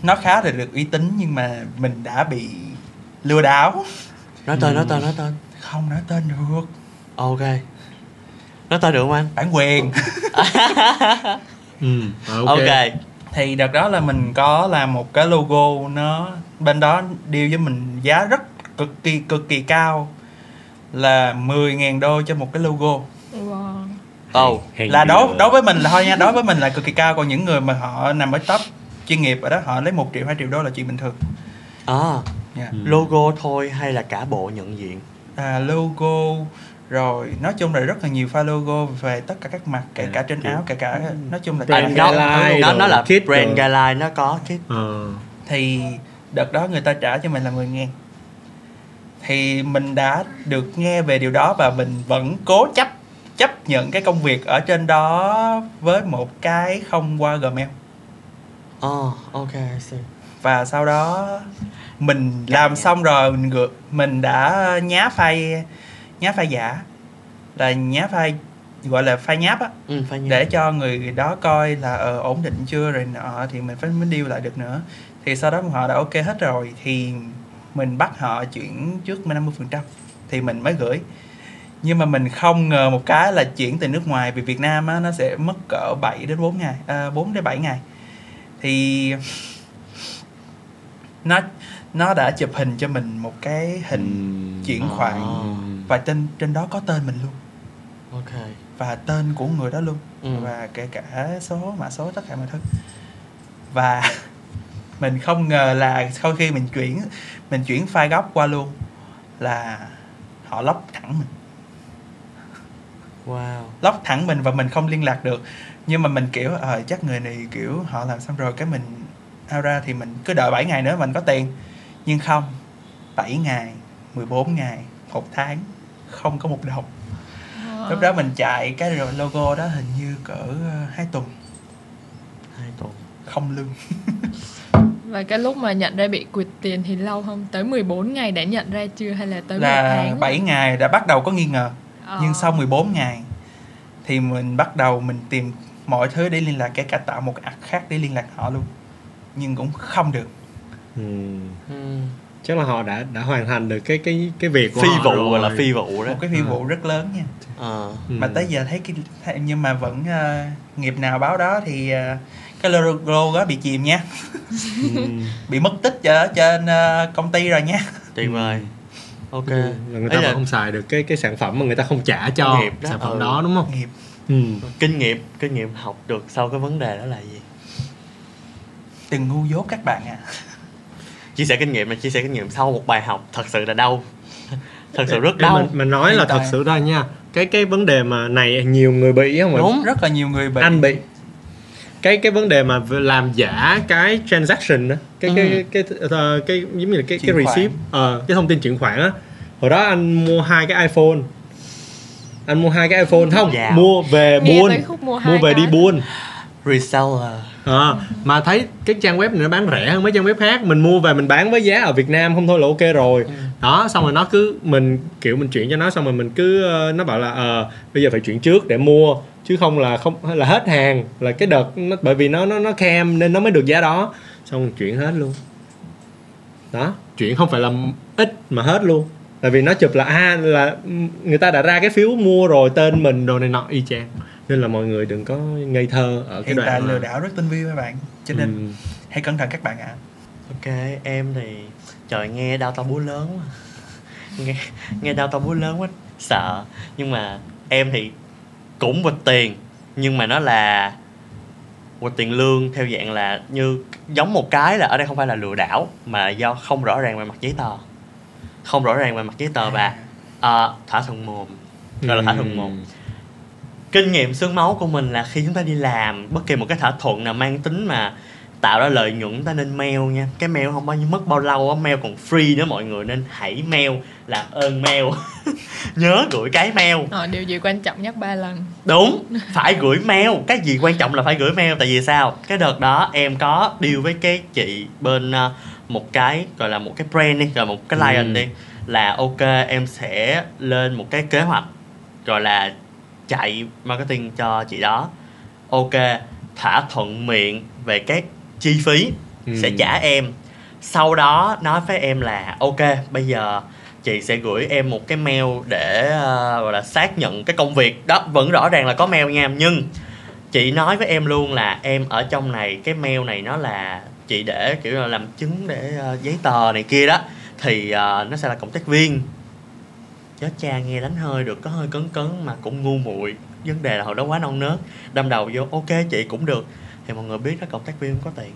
Nó khá là được uy tín nhưng mà mình đã bị lừa đảo. Nói tên nói tên nói tên. Không nói tên được. Ok nói tên được không anh? Bản quyền. Ừ. Ok, thì đợt đó là mình có làm một cái logo nó bên đó deal với mình giá rất cực kỳ cực kỳ cao là 10.000 đô cho một cái logo. Wow. oh là đối đối với mình là thôi nha đối với mình là cực kỳ cao. Còn những người mà họ nằm ở top chuyên nghiệp ở đó họ lấy một triệu hai triệu đô là chuyện bình thường. À. Dạ. Ừ. logo thôi hay là cả bộ nhận diện? À, logo rồi nói chung là rất là nhiều file logo về tất cả các mặt kể cả trên áo kể cả nói chung là Brand cả- guideline. nó nó là kit brand đồ. guideline nó có kit Ờ. thì đợt đó người ta trả cho mình là 10 ngàn thì mình đã được nghe về điều đó và mình vẫn cố chấp chấp nhận cái công việc ở trên đó với một cái không qua Gmail oh ok I see. và sau đó mình làm xong rồi mình gửi mình đã nhá file nhá file giả là nháp file gọi là file nháp á. Ừ, phải nhớ. để cho người đó coi là ờ, ổn định chưa rồi nọ thì mình phải mới deal lại được nữa. Thì sau đó họ đã ok hết rồi thì mình bắt họ chuyển trước 50% thì mình mới gửi. Nhưng mà mình không ngờ một cái là chuyển từ nước ngoài về Việt Nam á, nó sẽ mất cỡ 7 đến 4 ngày à, 4 đến 7 ngày. Thì nó nó đã chụp hình cho mình một cái hình chuyển À. khoản và trên trên đó có tên mình luôn. Ok. Và tên của người đó luôn. Ừ. và kể cả số mã số tất cả mọi thứ. Và mình không ngờ là sau khi mình chuyển mình chuyển file gốc qua luôn là họ lóc thẳng mình. Wow. Lóc thẳng mình và mình không liên lạc được. Nhưng mà mình kiểu ờ chắc người này kiểu họ làm xong rồi cái mình ra thì mình cứ đợi 7 ngày nữa mình có tiền nhưng không 7 ngày 14 ngày một tháng không có một đồng. Lúc đó mình chạy cái logo đó hình như cỡ ờ, hai tuần. Hai tuần. Không lương Và cái lúc mà nhận ra bị quỵt tiền thì lâu không? Tới 14 ngày đã nhận ra chưa hay là tới một là tháng? 7 ngày đã bắt đầu có nghi ngờ. Ờ. nhưng sau 14 ngày thì mình bắt đầu mình tìm mọi thứ để liên lạc kể cả tạo một app khác để liên lạc họ luôn. Nhưng cũng không được Ừ. ừ. chắc là họ đã đã hoàn thành được cái cái cái việc của phi họ vụ rồi. gọi là phi vụ đó một cái phi vụ rất lớn nha Ờ. Ừ. mà tới giờ thấy cái thấy- nhưng mà vẫn ờ, nghiệp nào báo đó thì ờ, cái logo đó bị chìm nha Ừ. bị mất tích ở trên ờ, công ty rồi nha tuyệt vời ok Ừ. là người ta Ấy là không xài được cái cái sản phẩm mà người ta không trả cho Nghiệp đó, sản phẩm ừ. đó đúng không nghiệp ừ. kinh nghiệm kinh nghiệm học được sau cái vấn đề đó là gì đừng ngu dốt các bạn à chia sẻ kinh nghiệm là chia sẻ kinh nghiệm sau một bài học thật sự là đau. Thật sự rất đau. mình, mình nói là tại. thật sự ra nha. Cái cái vấn đề mà này nhiều người bị không đúng rất là nhiều người bị. Anh bị. Cái cái vấn đề mà làm giả cái transaction đó cái Ừ. cái cái cái, ờ, cái giống như là cái Chuyển cái receipt ờ, cái thông tin chuyển khoản á. Hồi đó anh mua hai cái iPhone. Anh mua hai cái iPhone không Dạo. mua về Nghe buôn. mua mua về đi cái. buôn. Reseller Ờ, mà thấy cái trang web này nó bán rẻ hơn mấy trang web khác. Mình mua về mình bán với giá ở Việt Nam không thôi là ok rồi. Đó xong rồi nó cứ mình kiểu mình chuyển cho nó xong rồi mình cứ ờ, nó bảo là ờ bây giờ phải chuyển trước để mua chứ không là không là hết hàng là cái đợt nó bởi vì nó nó nó cam nên nó mới được giá đó. Xong chuyển hết luôn. Đó chuyển không phải là ít mà hết luôn. Tại vì nó chụp là a là người ta đã ra cái phiếu mua rồi tên mình đồ này nọ y chang nên là mọi người đừng có ngây thơ ở cái hiện đoạn tại mà- lừa đảo rất tinh vi các bạn. Cho nên Ừ. hãy cẩn thận các bạn ạ. Ok em thì trời nghe đau to búa lớn quá. Nghe nghe đau to búa lớn quá sợ. Nhưng mà em thì cũng quỵt tiền nhưng mà nó là quỵt tiền lương theo dạng là như giống một cái là ở đây không phải là lừa đảo mà do không rõ ràng về mặt giấy tờ. Không rõ ràng về mặt giấy tờ và ờ, thỏa thuận mồm gọi là thỏa thuận mồm kinh nghiệm xương máu của mình là khi chúng ta đi làm bất kỳ một cái thỏa thuận nào mang tính mà tạo ra lợi nhuận ta nên mail nha. Cái mail không bao nhiêu mất bao lâu á mail còn free nữa mọi người nên hãy mail làm ơn mail. Nhớ gửi cái mail. Ờ, điều gì quan trọng nhắc ba lần? Đúng phải gửi mail. Cái gì quan trọng là phải gửi mail tại vì sao? Cái đợt đó em có deal với cái chị bên ờ, một cái gọi là một cái brand đi rồi một cái client Ừ. đi là ok em sẽ lên một cái kế hoạch gọi là chạy marketing cho chị đó. Ok thỏa thuận miệng về các chi phí Ừ. sẽ trả em. Sau đó nói với em là ok bây giờ chị sẽ gửi em một cái mail để ờ, gọi là xác nhận cái công việc. Đó vẫn rõ ràng là có mail nha nhưng chị nói với em luôn là em ở trong này cái mail này nó là chị để kiểu là làm chứng để ờ, giấy tờ này kia đó thì ờ, nó sẽ là cộng tác viên chết cha nghe đánh hơi được có hơi cấn cấn mà cũng ngu muội. Vấn đề là hồi đó quá non nớt. Đâm đầu vô ok chị cũng được. Thì mọi người biết đó cộng tác viên không có tiền.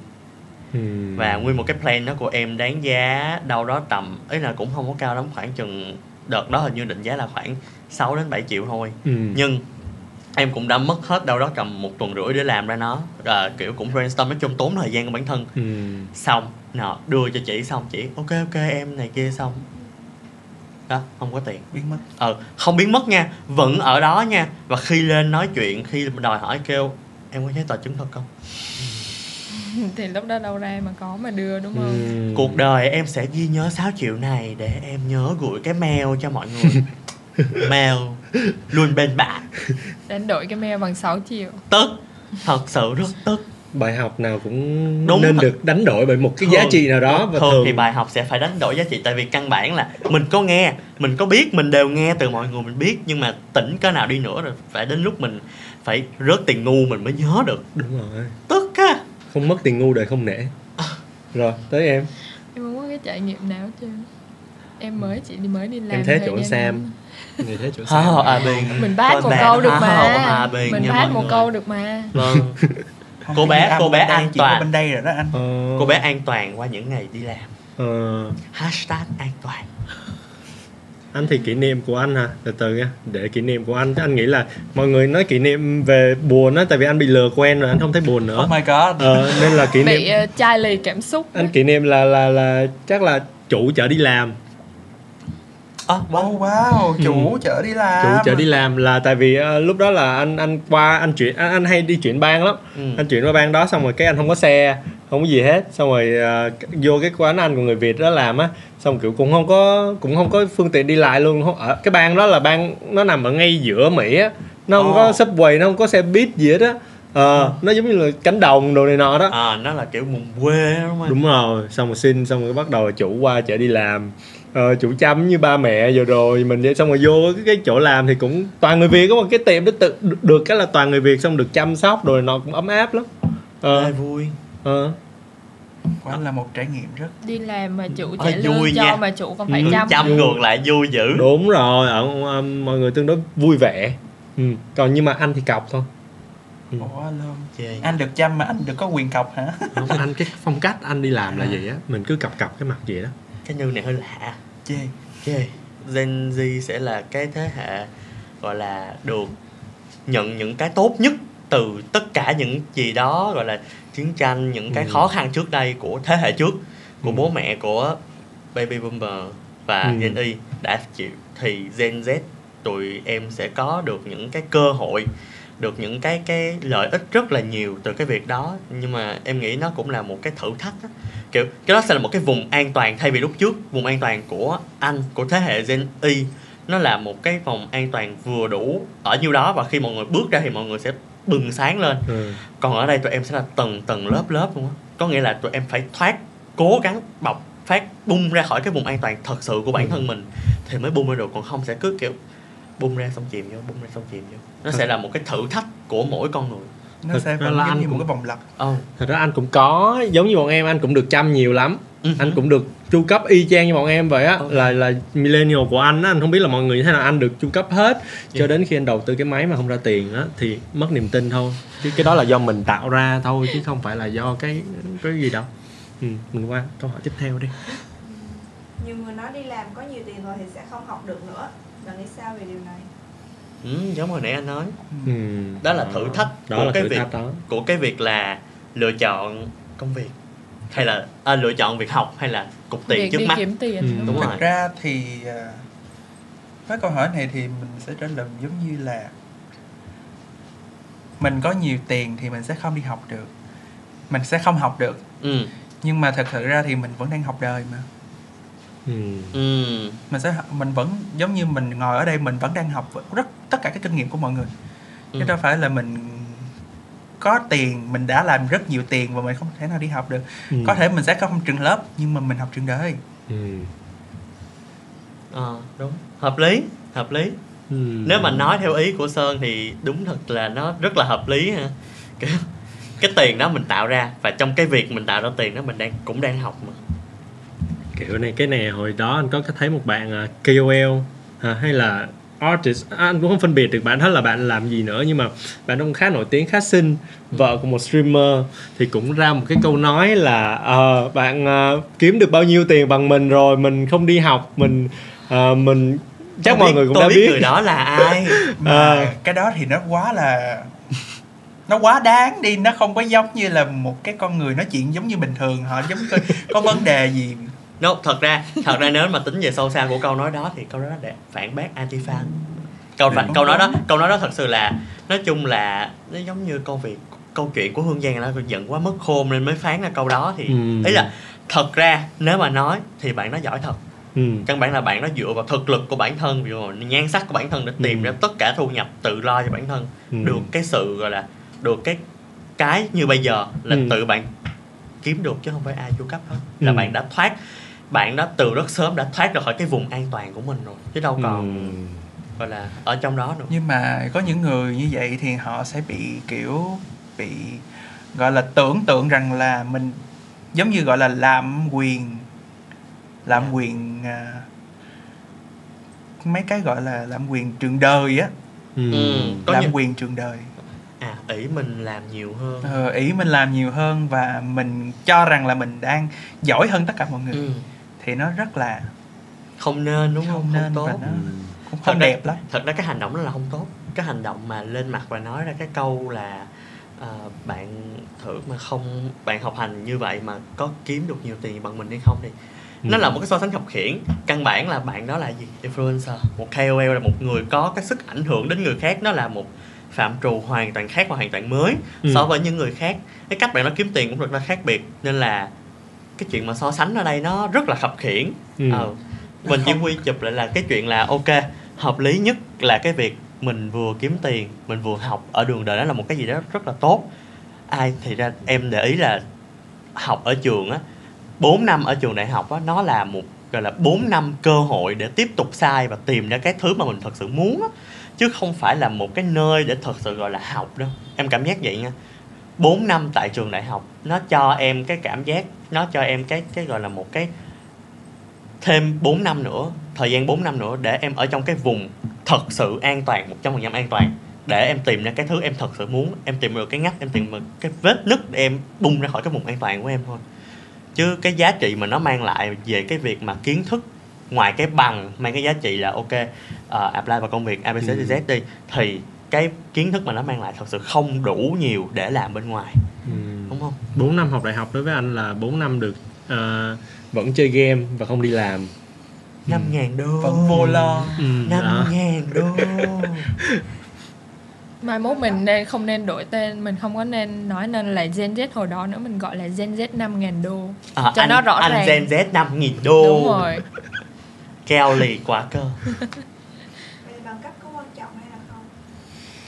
Ừ. và nguyên một cái plan đó của em đáng giá đâu đó tầm ấy là cũng không có cao lắm khoảng chừng đợt đó hình như định giá là khoảng 6 đến 7 triệu thôi. Ừ. nhưng em cũng đã mất hết đâu đó tầm một tuần rưỡi để làm ra nó. À, kiểu cũng brainstorm nói chung tốn thời gian của bản thân. Ừ. xong nọ đưa cho chị xong chị ok ok em này kia xong đó không có tiền. Biến mất. Ờ không biến mất nha vẫn ở đó nha. Và khi lên nói chuyện khi đòi hỏi kêu em có giấy tờ chứng thực không? Thì lúc đó đâu ra mà có mà đưa đúng không? Ừ. cuộc đời em sẽ ghi nhớ 6 triệu này để em nhớ gửi cái mail cho mọi người. Mail luôn bên bạn. Đánh đổi cái mail bằng 6 triệu. Tức thật sự rất tức bài học nào cũng Đúng nên được đánh đổi bởi một cái Thường- giá trị nào đó và thường, thường thì bài học sẽ phải đánh đổi giá trị. Tại vì căn bản là mình có nghe mình có biết mình đều nghe từ mọi người mình biết nhưng mà tỉnh cái nào đi nữa rồi phải đến lúc mình phải rớt tiền ngu mình mới nhớ được. Đúng rồi. Tức á không mất tiền ngu đời không nể. Rồi tới em. Em không có cái trải nghiệm nào trơn. Em mới chỉ đi mới đi làm em thấy thời chỗ Sam. Người thấy chỗ Hả, Sam. À, bên mình phát Con một câu được nó mà. hòa mình mọi một câu được mà. Vâng Không, Cô bé- cô bé an toàn. bên đây rồi đó anh. Ờ, cô bé an toàn qua những ngày đi làm. Ờ, hashtag an toàn. Anh thì kỷ niệm của anh hả? Từ từ nha để kỷ niệm của anh. Anh nghĩ là mọi người nói kỷ niệm về buồn á tại vì anh bị lừa quen rồi anh không thấy buồn nữa. Oh my god. Ờ, nên là kỷ niệm bị uh, chai lì cảm xúc. Anh kỷ niệm là là là chắc là chủ chở đi làm à, oh wow. Chủ Ừ. chở đi làm. Chủ chở đi làm là tại vì ờ, lúc đó là anh anh qua anh chuyển anh, anh hay đi chuyển bang lắm. Ừ. anh chuyển qua bang đó xong rồi cái anh không có xe không có gì hết. Xong rồi ờ, vô cái quán anh của người việt đó làm á. Xong kiểu cũng không có cũng không có phương tiện đi lại luôn. Không ở cái bang đó là bang nó nằm ở ngay giữa mỹ á. Nó không có Ồ. subway nó không có xe buýt gì hết á. Ờ nó giống như là cánh đồng đồ này nọ đó. À, nó là kiểu vùng quê đúng không đúng rồi. Xong rồi xin xong rồi bắt đầu chủ qua chở đi làm ờ, chủ chăm như ba mẹ rồi rồi mình vậy xong rồi vô cái, cái chỗ làm thì cũng toàn người việt có một cái tiệm đó tự được, cái là toàn người việt xong được chăm sóc rồi nó cũng ấm áp lắm. Ê, ờ vui. Ờ. Quả là một trải nghiệm rất đi làm mà chủ Ôi, trả lương vui cho nha. mà chủ còn phải Ừ, chăm. Chăm ngược lại vui dữ. Đúng rồi ở ờ, mọi người tương đối vui vẻ. Ừ. còn nhưng mà anh thì cọc thôi. Ừ. ủa luôn Chê. anh được chăm mà anh được có quyền cọc hả? Không anh cái phong cách anh đi làm là gì á mình cứ cọc cọc cái mặt vậy đó cái như này hơi lạ chê chê Gen Z sẽ là cái thế hệ gọi là được nhận những cái tốt nhất từ tất cả những gì đó gọi là chiến tranh những cái Ừ. khó khăn trước đây của thế hệ trước của Ừ. bố mẹ của baby boomer và Ừ. Gen Y đã chịu thì Gen Z tụi em sẽ có được những cái cơ hội được những cái cái lợi ích rất là nhiều từ cái việc đó nhưng mà em nghĩ nó cũng là một cái thử thách đó. kiểu cái đó sẽ là một cái vùng an toàn thay vì lúc trước vùng an toàn của anh của thế hệ Gen Y nó là một cái vòng an toàn vừa đủ ở nhiêu đó và khi mọi người bước ra thì mọi người sẽ bừng sáng lên ừ. còn ở đây tụi em sẽ là tầng tầng lớp lớp luôn á có nghĩa là tụi em phải thoát cố gắng bọc phát bung ra khỏi cái vùng an toàn thật sự của bản Ừ. thân mình thì mới bung ra được còn không sẽ cứ kiểu bung ra xong chìm vô bung ra xong chìm vô. Nó sẽ là một cái thử thách của mỗi con người. Nó Thật sẽ ra là anh như một cũng- cái vòng lặp. Oh. thật ra anh cũng có giống như bọn em anh cũng được chăm nhiều lắm. Ừ. anh cũng được chu cấp y chang như bọn em vậy á. Ok. là là millennial của anh á anh không biết là mọi người như thế nào anh được chu cấp hết. Cho Yeah. đến khi anh đầu tư cái máy mà không ra tiền á thì mất niềm tin thôi. Chứ cái đó là do mình tạo ra thôi chứ không phải là do cái cái gì đâu. Ừ, mình qua câu hỏi tiếp theo đi. Nhiều người nói đi làm có nhiều tiền rồi thì sẽ không học được nữa bạn nghĩ sao về điều này ừ, giống hồi nãy anh nói ừ. đó là thử thách đó của là cái thử việc thách đó của cái việc là lựa chọn công việc hay là à, lựa chọn việc học hay là cục tiền việc trước đi mắt kiếm tiền Ừ. đúng không? rồi. Thật ra thì à, với câu hỏi này thì mình sẽ trả lời giống như là mình có nhiều tiền thì mình sẽ không đi học được mình sẽ không học được ừ nhưng mà thật sự ra thì mình vẫn đang học đời mà ừ. ừ mình sẽ mình vẫn giống như mình ngồi ở đây mình vẫn đang học rất tất cả các kinh nghiệm của mọi người chứ Ừ. đâu phải là mình có tiền mình đã làm rất nhiều tiền và mình không thể nào đi học được Ừ. có thể mình sẽ không trường lớp nhưng mà mình học trường đời ừ. Ờ, đúng hợp lý hợp lý Ừ. nếu mà nói theo ý của sơn thì đúng thật là nó rất là hợp lý ha cái, cái tiền đó mình tạo ra và trong cái việc mình tạo ra tiền đó mình đang cũng đang học mà kiểu này cái này hồi đó anh có thấy một bạn à, KOL à, hay là artist à, anh cũng không phân biệt được bạn đó là bạn làm gì nữa nhưng mà bạn cũng khá nổi tiếng khá xinh vợ của một streamer thì cũng ra một cái câu nói là ờ, bạn à, kiếm được bao nhiêu tiền bằng mình rồi mình không đi học mình à, mình chắc Tôi mọi biết- người cũng tôi đã biết, biết người đó là ai mà À. cái đó thì nó quá là nó quá đáng đi nó không có giống như là một cái con người nói chuyện giống như bình thường họ giống có, có vấn đề gì no, thật ra thật ra nếu mà tính về sâu xa của câu nói đó thì câu nói đó để phản bác anti fan câu phản, câu nói đó câu nói đó thật sự là nói chung là nó giống như câu việc câu chuyện của hương giang là giận quá mất khôn nên mới phán ra câu đó thì Ừ. ý là thật ra nếu mà nói thì bạn nói giỏi thật ừ. căn bản là bạn nó dựa vào thực lực của bản thân ví dụ nhan sắc của bản thân để tìm Ừ. ra tất cả thu nhập tự lo cho bản thân Ừ. được cái sự gọi là được cái cái như bây giờ là Ừ. tự bạn kiếm được chứ không phải ai chu cấp hết là Ừ. bạn đã thoát bạn đã từ rất sớm đã thoát ra khỏi cái vùng an toàn của mình rồi chứ đâu còn Ừ. gọi là ở trong đó nữa nhưng mà có những người như vậy thì họ sẽ bị kiểu bị gọi là tưởng tượng rằng là mình giống như gọi là lạm quyền lạm Dạ. quyền à, mấy cái gọi là lạm quyền trường đời á Ừ. Ừ. Có lạm những- quyền trường đời à ỷ mình làm nhiều hơn. Ờ, ý mình làm nhiều hơn và mình cho rằng là mình đang giỏi hơn tất cả mọi người. Ừ. thì nó rất là không nên đúng không Không? Không, nên tốt. và nó- Ừ. cũng Thật không ra- đẹp lắm. thật ra cái hành động đó là không tốt. Cái hành động mà lên mặt và nói ra cái câu là ờ, bạn thử mà không bạn học hành như vậy mà có kiếm được nhiều tiền bằng mình hay không thì nó Ừ. là một cái so sánh khập khiển. Căn bản là bạn đó là gì? Influencer. Một KOL là một người có cái sức ảnh hưởng đến người khác. Nó là một phạm trù hoàn toàn khác và hoàn toàn mới Ừ. so với những người khác cái cách bạn nó kiếm tiền cũng rất là khác biệt nên là cái chuyện mà so sánh ở đây nó rất là khập khiển Ừ. Ờ. mình chỉ quy chụp lại là cái chuyện là ok hợp lý nhất là cái việc mình vừa kiếm tiền mình vừa học ở đường đời đó là một cái gì đó rất là tốt ai thì ra em để ý là học ở trường á 4 năm ở trường đại học á nó là một gọi là 4 năm cơ hội để tiếp tục sai và tìm ra cái thứ mà mình thật sự muốn á chứ không phải là một cái nơi để thật sự gọi là học đâu. Em cảm giác vậy nha. 4 năm tại trường đại học, nó cho em cái cảm giác, nó cho em cái cái gọi là một cái thêm 4 năm nữa, thời gian 4 năm nữa để em ở trong cái vùng thật sự an toàn 100% an toàn, để em tìm ra cái thứ em thật sự muốn, em tìm được cái ngách, em tìm được cái vết nứt để em bung ra khỏi cái vùng an toàn của em thôi. Chứ cái giá trị mà nó mang lại về cái việc mà kiến thức ngoài cái bằng mang cái giá trị là ok ờ, apply vào công việc abcdz đi thì cái kiến thức mà nó mang lại thật sự không đủ nhiều để làm bên ngoài. Ừ. đúng không? 4 năm học đại học đối với anh là 4 năm được ờ, vẫn chơi game và không đi làm. Năm ngàn đô. Vẫn vô lo. Ừ, năm ngàn đô. Mai mốt mình nên không nên đổi tên mình không có nên nói nên là Gen Z hồi đó nữa mình gọi là Gen Z 5.000 đô. À, Cho anh, nó rõ anh ràng. Gen Z năm nghìn đô. Đúng rồi keo lì quá cơ bằng cấp có quan trọng hay là không?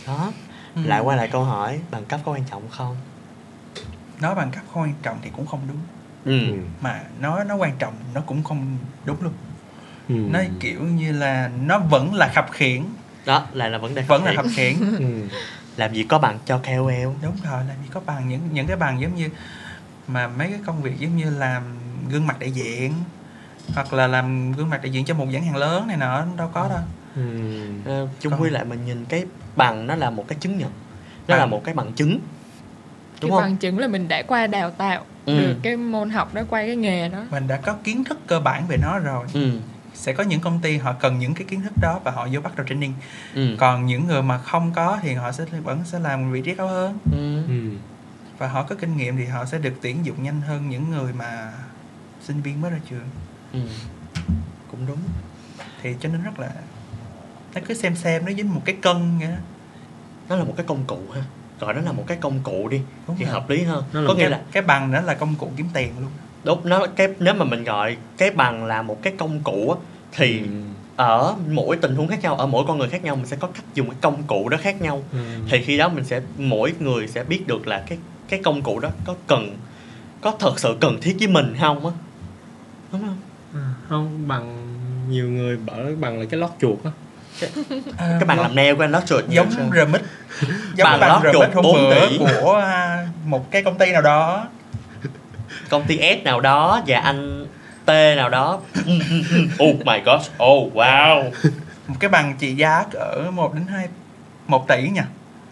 đó Ừ. lại quay lại câu hỏi bằng cấp có quan trọng không nói bằng cấp không quan trọng thì cũng không đúng ừ. Mà nói nó quan trọng nó cũng không đúng luôn Ừ. nó kiểu như là nó vẫn là khập khiển đó lại là vấn đề vẫn là khập khiển Ừ. làm gì có bằng cho KOL đúng rồi là vì có bằng những những cái bằng giống như mà mấy cái công việc giống như làm gương mặt đại diện hoặc là làm gương mặt đại diện cho một nhãn hàng lớn này nọ đâu có đâu. Ừ. Ờ, chung quy lại mình nhìn cái bằng nó là một cái chứng nhận. Nó là Bằng. một cái bằng chứng. Cái đúng không? bằng chứng là mình đã qua đào tạo Ừ. được cái môn học đó qua cái nghề đó. Mình đã có kiến thức cơ bản về nó rồi. Ừ. Sẽ có những công ty họ cần những cái kiến thức đó và họ vô bắt đầu training. Ừ. Còn những người mà không có thì họ sẽ vẫn sẽ làm vị trí cao hơn. Ừ. Ừ. và họ có kinh nghiệm thì họ sẽ được tuyển dụng nhanh hơn những người mà sinh viên mới ra trường ừ. Cũng đúng. Thì cho nên rất là nó cứ xem xem nó giống một cái cân vậy đó. Nó là một cái công cụ ha. Gọi nó là một cái công cụ đi Đúng thì rồi. hợp lý hơn. Nó có nghĩa cái, là cái bằng đó là công cụ kiếm tiền luôn. Đúng nó cái nếu mà mình gọi cái bằng là một cái công cụ á, thì Ừ. ở mỗi tình huống khác nhau ở mỗi con người khác nhau mình sẽ có cách dùng cái công cụ đó khác nhau. Ừ. thì khi đó mình sẽ mỗi người sẽ biết được là cái cái công cụ đó có cần có thật sự cần thiết với mình không á không? Bằng nhiều người bảo bằng là cái lót chuột á. À, cái bằng làm nail của anh đó trượt giống remix. Giống bằng lót chuột 4 bữa tỷ. của à, một cái công ty nào đó. Công ty S nào đó và anh T nào đó. Oh my gosh. Oh wow. Một cái bằng trị giá cỡ 1 đến 2 1 tỷ nha.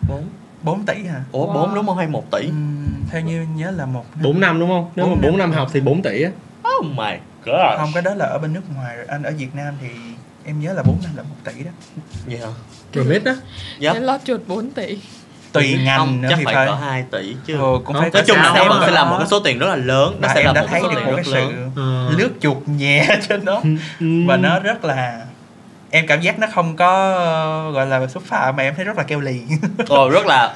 Bốn? 4 tỷ hả? Ủa Wow. bốn đúng không? Hay một tỷ? Ừm, theo như nhớ là một 4 năm đúng không? Nếu Bốn mà 4 năm. năm học thì 4 tỷ á. Oh my god không cái đó là ở bên nước ngoài. Rồi anh ở Việt Nam thì em nhớ là 4 năm là 1 tỷ đó. Vậy hả? Remit á. Yep. cái lót chuột 4 tỷ. Tùy ngành không, nữa chắc thì phải phải. cỡ 2 tỷ chứ. Ừ, cũng Không, phải nói chung là cỡ sẽ, là đó. một cái số tiền rất là lớn nó sẽ em là đã một thấy cái số được tiền một rất cái lớn. sự Ờ. lướt chuột nhẹ trên đó Ừ. và nó rất là em cảm giác nó không có gọi là xúc phạm mà em thấy rất là keo lì. Rồi rất là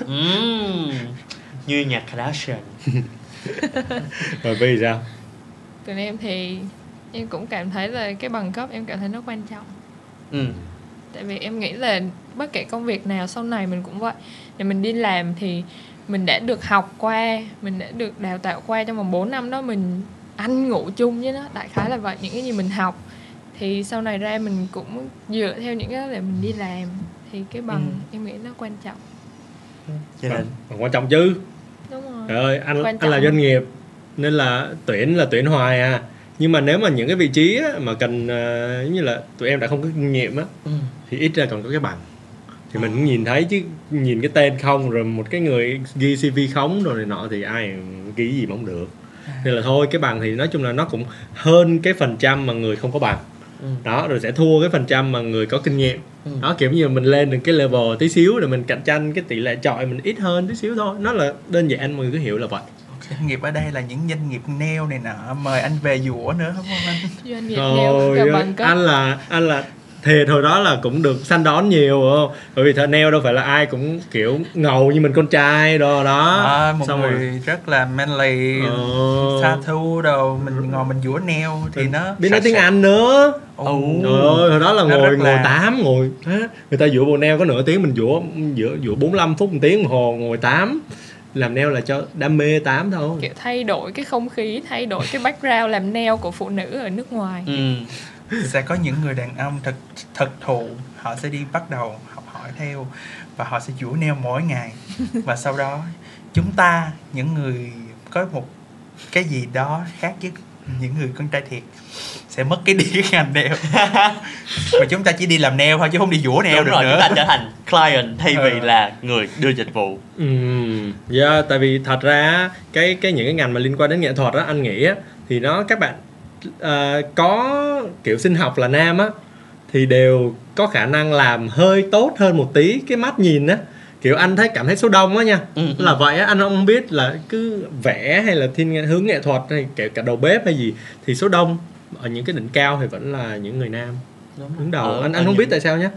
như nhạc Kardashian. Rồi vì sao? Còn em thì em cũng cảm thấy là cái bằng cấp em cảm thấy nó quan trọng. Ừ. Tại vì em nghĩ là bất kể công việc nào sau này mình cũng vậy. Để mình đi làm thì mình đã được học qua mình đã được đào tạo qua trong vòng 4 năm đó mình ăn ngủ chung với nó đại khái là vậy. Những cái gì mình học thì sau này ra mình cũng dựa theo những cái để mình đi làm. Thì cái bằng Ừ. em nghĩ nó quan trọng. Cho nên Còn quan trọng chứ. Đúng rồi. Trời ơi, anh anh là doanh nghiệp nên là tuyển là tuyển hoài à. Nhưng mà nếu mà những cái vị trí á, mà cần ờ, giống như là tụi em đã không có kinh nghiệm á ừ. thì ít ra còn có cái bằng. Thì mình cũng nhìn thấy chứ nhìn cái tên không rồi một cái người ghi CV khống rồi này nọ thì ai ghi gì mà không được. Nên là thôi cái bằng thì nói chung là nó cũng hơn cái phần trăm mà người không có bằng. Ừ. Đó rồi sẽ thua cái phần trăm mà người có kinh nghiệm. Ừ. Đó kiểu như mình lên được cái level tí xíu rồi mình cạnh tranh cái tỷ lệ chọi mình ít hơn tí xíu thôi. Nó là đơn giản mọi người cứ hiểu là vậy. Doanh nghiệp ở đây là những doanh nghiệp nail này nọ mời anh về dũa nữa không anh? Doanh nghiệp Trời bằng cấp. anh là anh là thiệt hồi đó là cũng được săn đón nhiều không? Bởi vì thợ nail đâu phải là ai cũng kiểu ngầu như mình con trai đồ đó. À, một Xong người rồi rất là manly Ờ. xa thu đồ mình ngồi mình dũa nail thì nó biết nói tiếng anh nữa. Ồ. trời ơi hồi đó là Nó ngồi ngồi là- tám ngồi người ta dũa bộ nail có nửa tiếng mình dũa dũa dũa 45 phút một tiếng đồng hồ ngồi tám làm nail là cho đam mê tám thôi. Kiểu thay đổi cái không khí thay đổi cái background làm nail của phụ nữ ở nước ngoài. Ừ. sẽ có những người đàn ông thực thực thụ họ sẽ đi bắt đầu học hỏi theo và họ sẽ dũa nail mỗi ngày. Và sau đó chúng ta những người có một cái gì đó khác với những người con trai thiệt sẽ mất cái đi cái ngành nail và chúng ta chỉ đi làm nail thôi chứ không đi dũa nail Đúng được rồi, nữa chúng ta trở thành client thay vì Ờ. là người đưa dịch vụ. Ừ, yeah, tại vì thật ra cái cái những cái ngành mà liên quan đến nghệ thuật á anh nghĩ á thì nó các bạn ờ, có kiểu sinh học là nam á thì đều có khả năng làm hơi tốt hơn một tí cái mắt nhìn á kiểu anh thấy cảm thấy số đông á nha Ừ, ừ. là vậy á anh không biết là cứ vẽ hay là thiên hướng nghệ thuật hay kể cả đầu bếp hay gì thì số đông ở những cái đỉnh cao thì vẫn là những người nam Đúng đứng đầu Ở- anh anh không những- biết tại sao nhé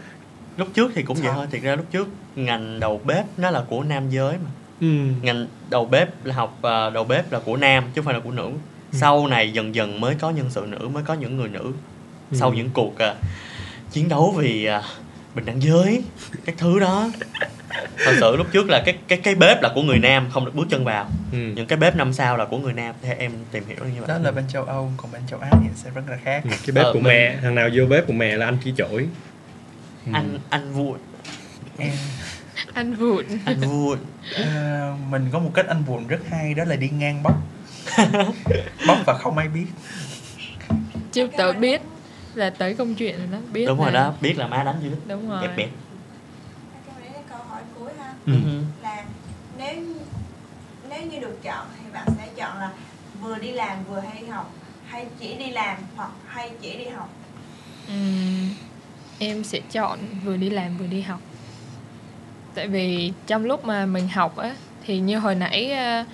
Lúc trước thì cũng vậy thôi, thiệt ra lúc trước ngành đầu bếp nó là của nam giới mà. ừ. Ngành đầu bếp là học ờ, đầu bếp là của nam chứ không phải là của nữ. Sau này dần dần mới có nhân sự nữ, mới có những người nữ. Sau Ừ. những cuộc ờ, chiến đấu vì ờ, bình đẳng giới, các thứ đó. Thật sự lúc trước là cái cái cái bếp là của người nam không được bước chân vào. Ừ. Những cái bếp năm sao là của người nam theo em tìm hiểu như vậy. đó là bên châu âu còn bên châu á thì sẽ rất là khác Ừ, cái bếp Ờ, của mình- mẹ thằng nào vô bếp của mẹ là anh chỉ chổi Ừ. Anh anh vui, em anh vụn anh vui. Ờ, mình có một cách anh buồn rất hay đó là đi ngang bóc bóc và không ai biết chưa tới biết là tới công chuyện rồi đó biết Đúng rồi là- đó, biết là má đánh dữ. đúng rồi Bẹp bẹp. Cái đấy là câu hỏi Ừ. Ừ. là nếu nếu như được chọn thì bạn sẽ chọn là vừa đi làm vừa hay học hay chỉ đi làm hoặc hay chỉ đi học Ừm, em sẽ chọn vừa đi làm vừa đi học tại vì trong lúc mà mình học á thì như hồi nãy à,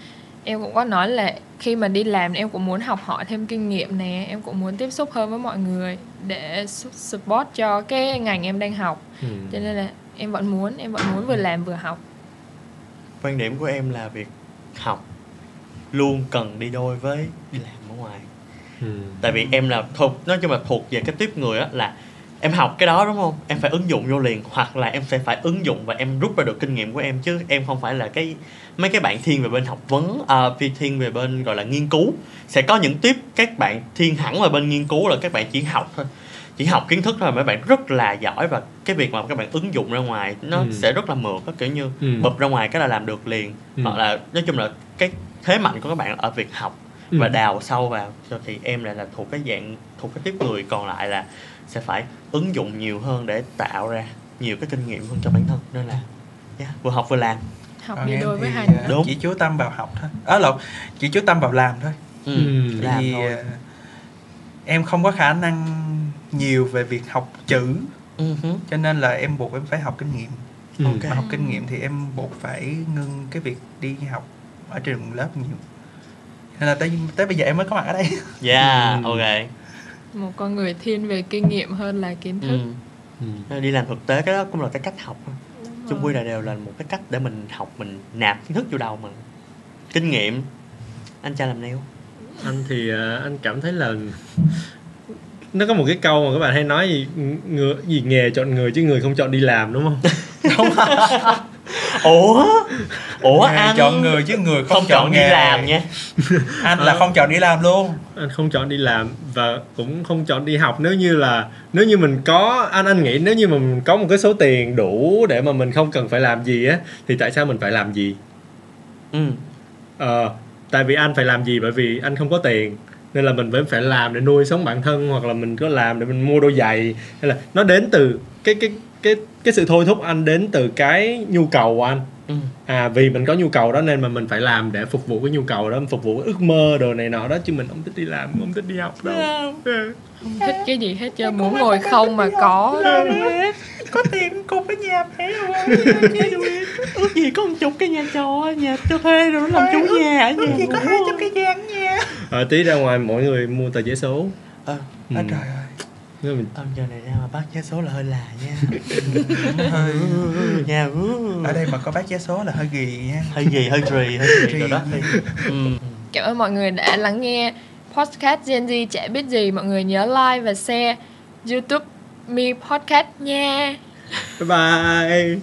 em cũng có nói là khi mà đi làm em cũng muốn học hỏi thêm kinh nghiệm nè em cũng muốn tiếp xúc hơn với mọi người để su- support cho cái ngành em đang học Ừ. cho nên là em vẫn muốn em vẫn muốn vừa làm vừa học Quan điểm của em là việc học luôn cần đi đôi với đi làm ở ngoài. Ừ. Tại vì em là thuộc nói chung là thuộc về cái tiếp người á là em học cái đó đúng không? Em phải ứng dụng vô liền hoặc là em sẽ phải ứng dụng và em rút ra được kinh nghiệm của em chứ em không phải là cái mấy cái bạn thiên về bên học vấn à, phi thiên về bên gọi là nghiên cứu sẽ có những tiếp các bạn thiên hẳn về bên nghiên cứu là các bạn chỉ học thôi chỉ học kiến thức thôi mà mấy bạn rất là giỏi và cái việc mà các bạn ứng dụng ra ngoài nó Ừ. sẽ rất là mượt á kiểu như Ừ. bập ra ngoài cái là làm được liền Ừ. hoặc là nói chung là cái thế mạnh của các bạn ở việc học Ừ. và đào sâu vào cho thì em lại là thuộc cái dạng thuộc cái tiếp người còn lại là sẽ phải ứng dụng nhiều hơn để tạo ra nhiều cái kinh nghiệm hơn cho bản thân nên là yeah, vừa học vừa làm học Còn đi đôi với thì, hành ờ, Đúng. chỉ chú tâm vào học thôi ở lộn chỉ chú tâm vào làm thôi ừ, Ừ. làm vì thôi ờ, em không có khả năng nhiều về việc học chữ hứ. cho nên là em buộc em phải học kinh nghiệm Ừ. Ok. mà học kinh nghiệm thì em buộc phải ngưng cái việc đi học ở trường lớp nhiều nên là tới tới bây giờ em mới có mặt ở đây yeah Ừ. ok một con người thiên về kinh nghiệm hơn là kiến thức ừ. Ừ. đi làm thực tế cái đó cũng là cái cách học chung quy là đều là một cái cách để mình học mình nạp kiến thức vô đầu mình kinh nghiệm anh cha làm nail anh thì ờ, anh cảm thấy là nó có một cái câu mà các bạn hay nói gì người gì nghề chọn người chứ người không chọn đi làm đúng không? Ủa? Ủa Nghề anh chọn người chứ người không, không chọn đi nghề. làm nha. Anh là Ờ. không chọn đi làm luôn. Anh không chọn đi làm và cũng không chọn đi học. Nếu như là nếu như mình có anh anh nghĩ nếu như mà mình có một cái số tiền đủ để mà mình không cần phải làm gì á thì tại sao mình phải làm gì? Ừ. Ờ tại vì anh phải làm gì? Bởi vì anh không có tiền nên là mình vẫn phải làm để nuôi sống bản thân hoặc là mình có làm để mình mua đôi giày. Hay là nó đến từ cái cái cái cái sự thôi thúc anh đến từ cái nhu cầu của anh. Ừ. À vì mình có nhu cầu đó nên mà mình phải làm để phục vụ cái nhu cầu đó phục vụ cái ước mơ đồ này nọ đó chứ mình không thích đi làm không thích đi học đâu. Ừ. không thích cái gì hết trơn muốn ngồi không mà có có tiền cùng với nhà mẹ rồi ước gì có một chục cái nhà trọ nhà cho thuê rồi làm chủ nhà ở nhà chỉ có hai trăm cái gian nha. Ờ, tí ra ngoài mỗi người mua tờ giấy số. Ờ Ừ. à, trời ơi Nếu mình Ông giờ này ra mà bắt vé số là hơi là nha. Hơi Nha ở đây mà có bác vé số là hơi ghì nha. Hơi gì, hơi trì, hơi trì rồi đó. Ừ. cảm ơn mọi người đã lắng nghe podcast Gen Z chả biết gì. Mọi người nhớ like và share YouTube Me Podcast nha. Bye bye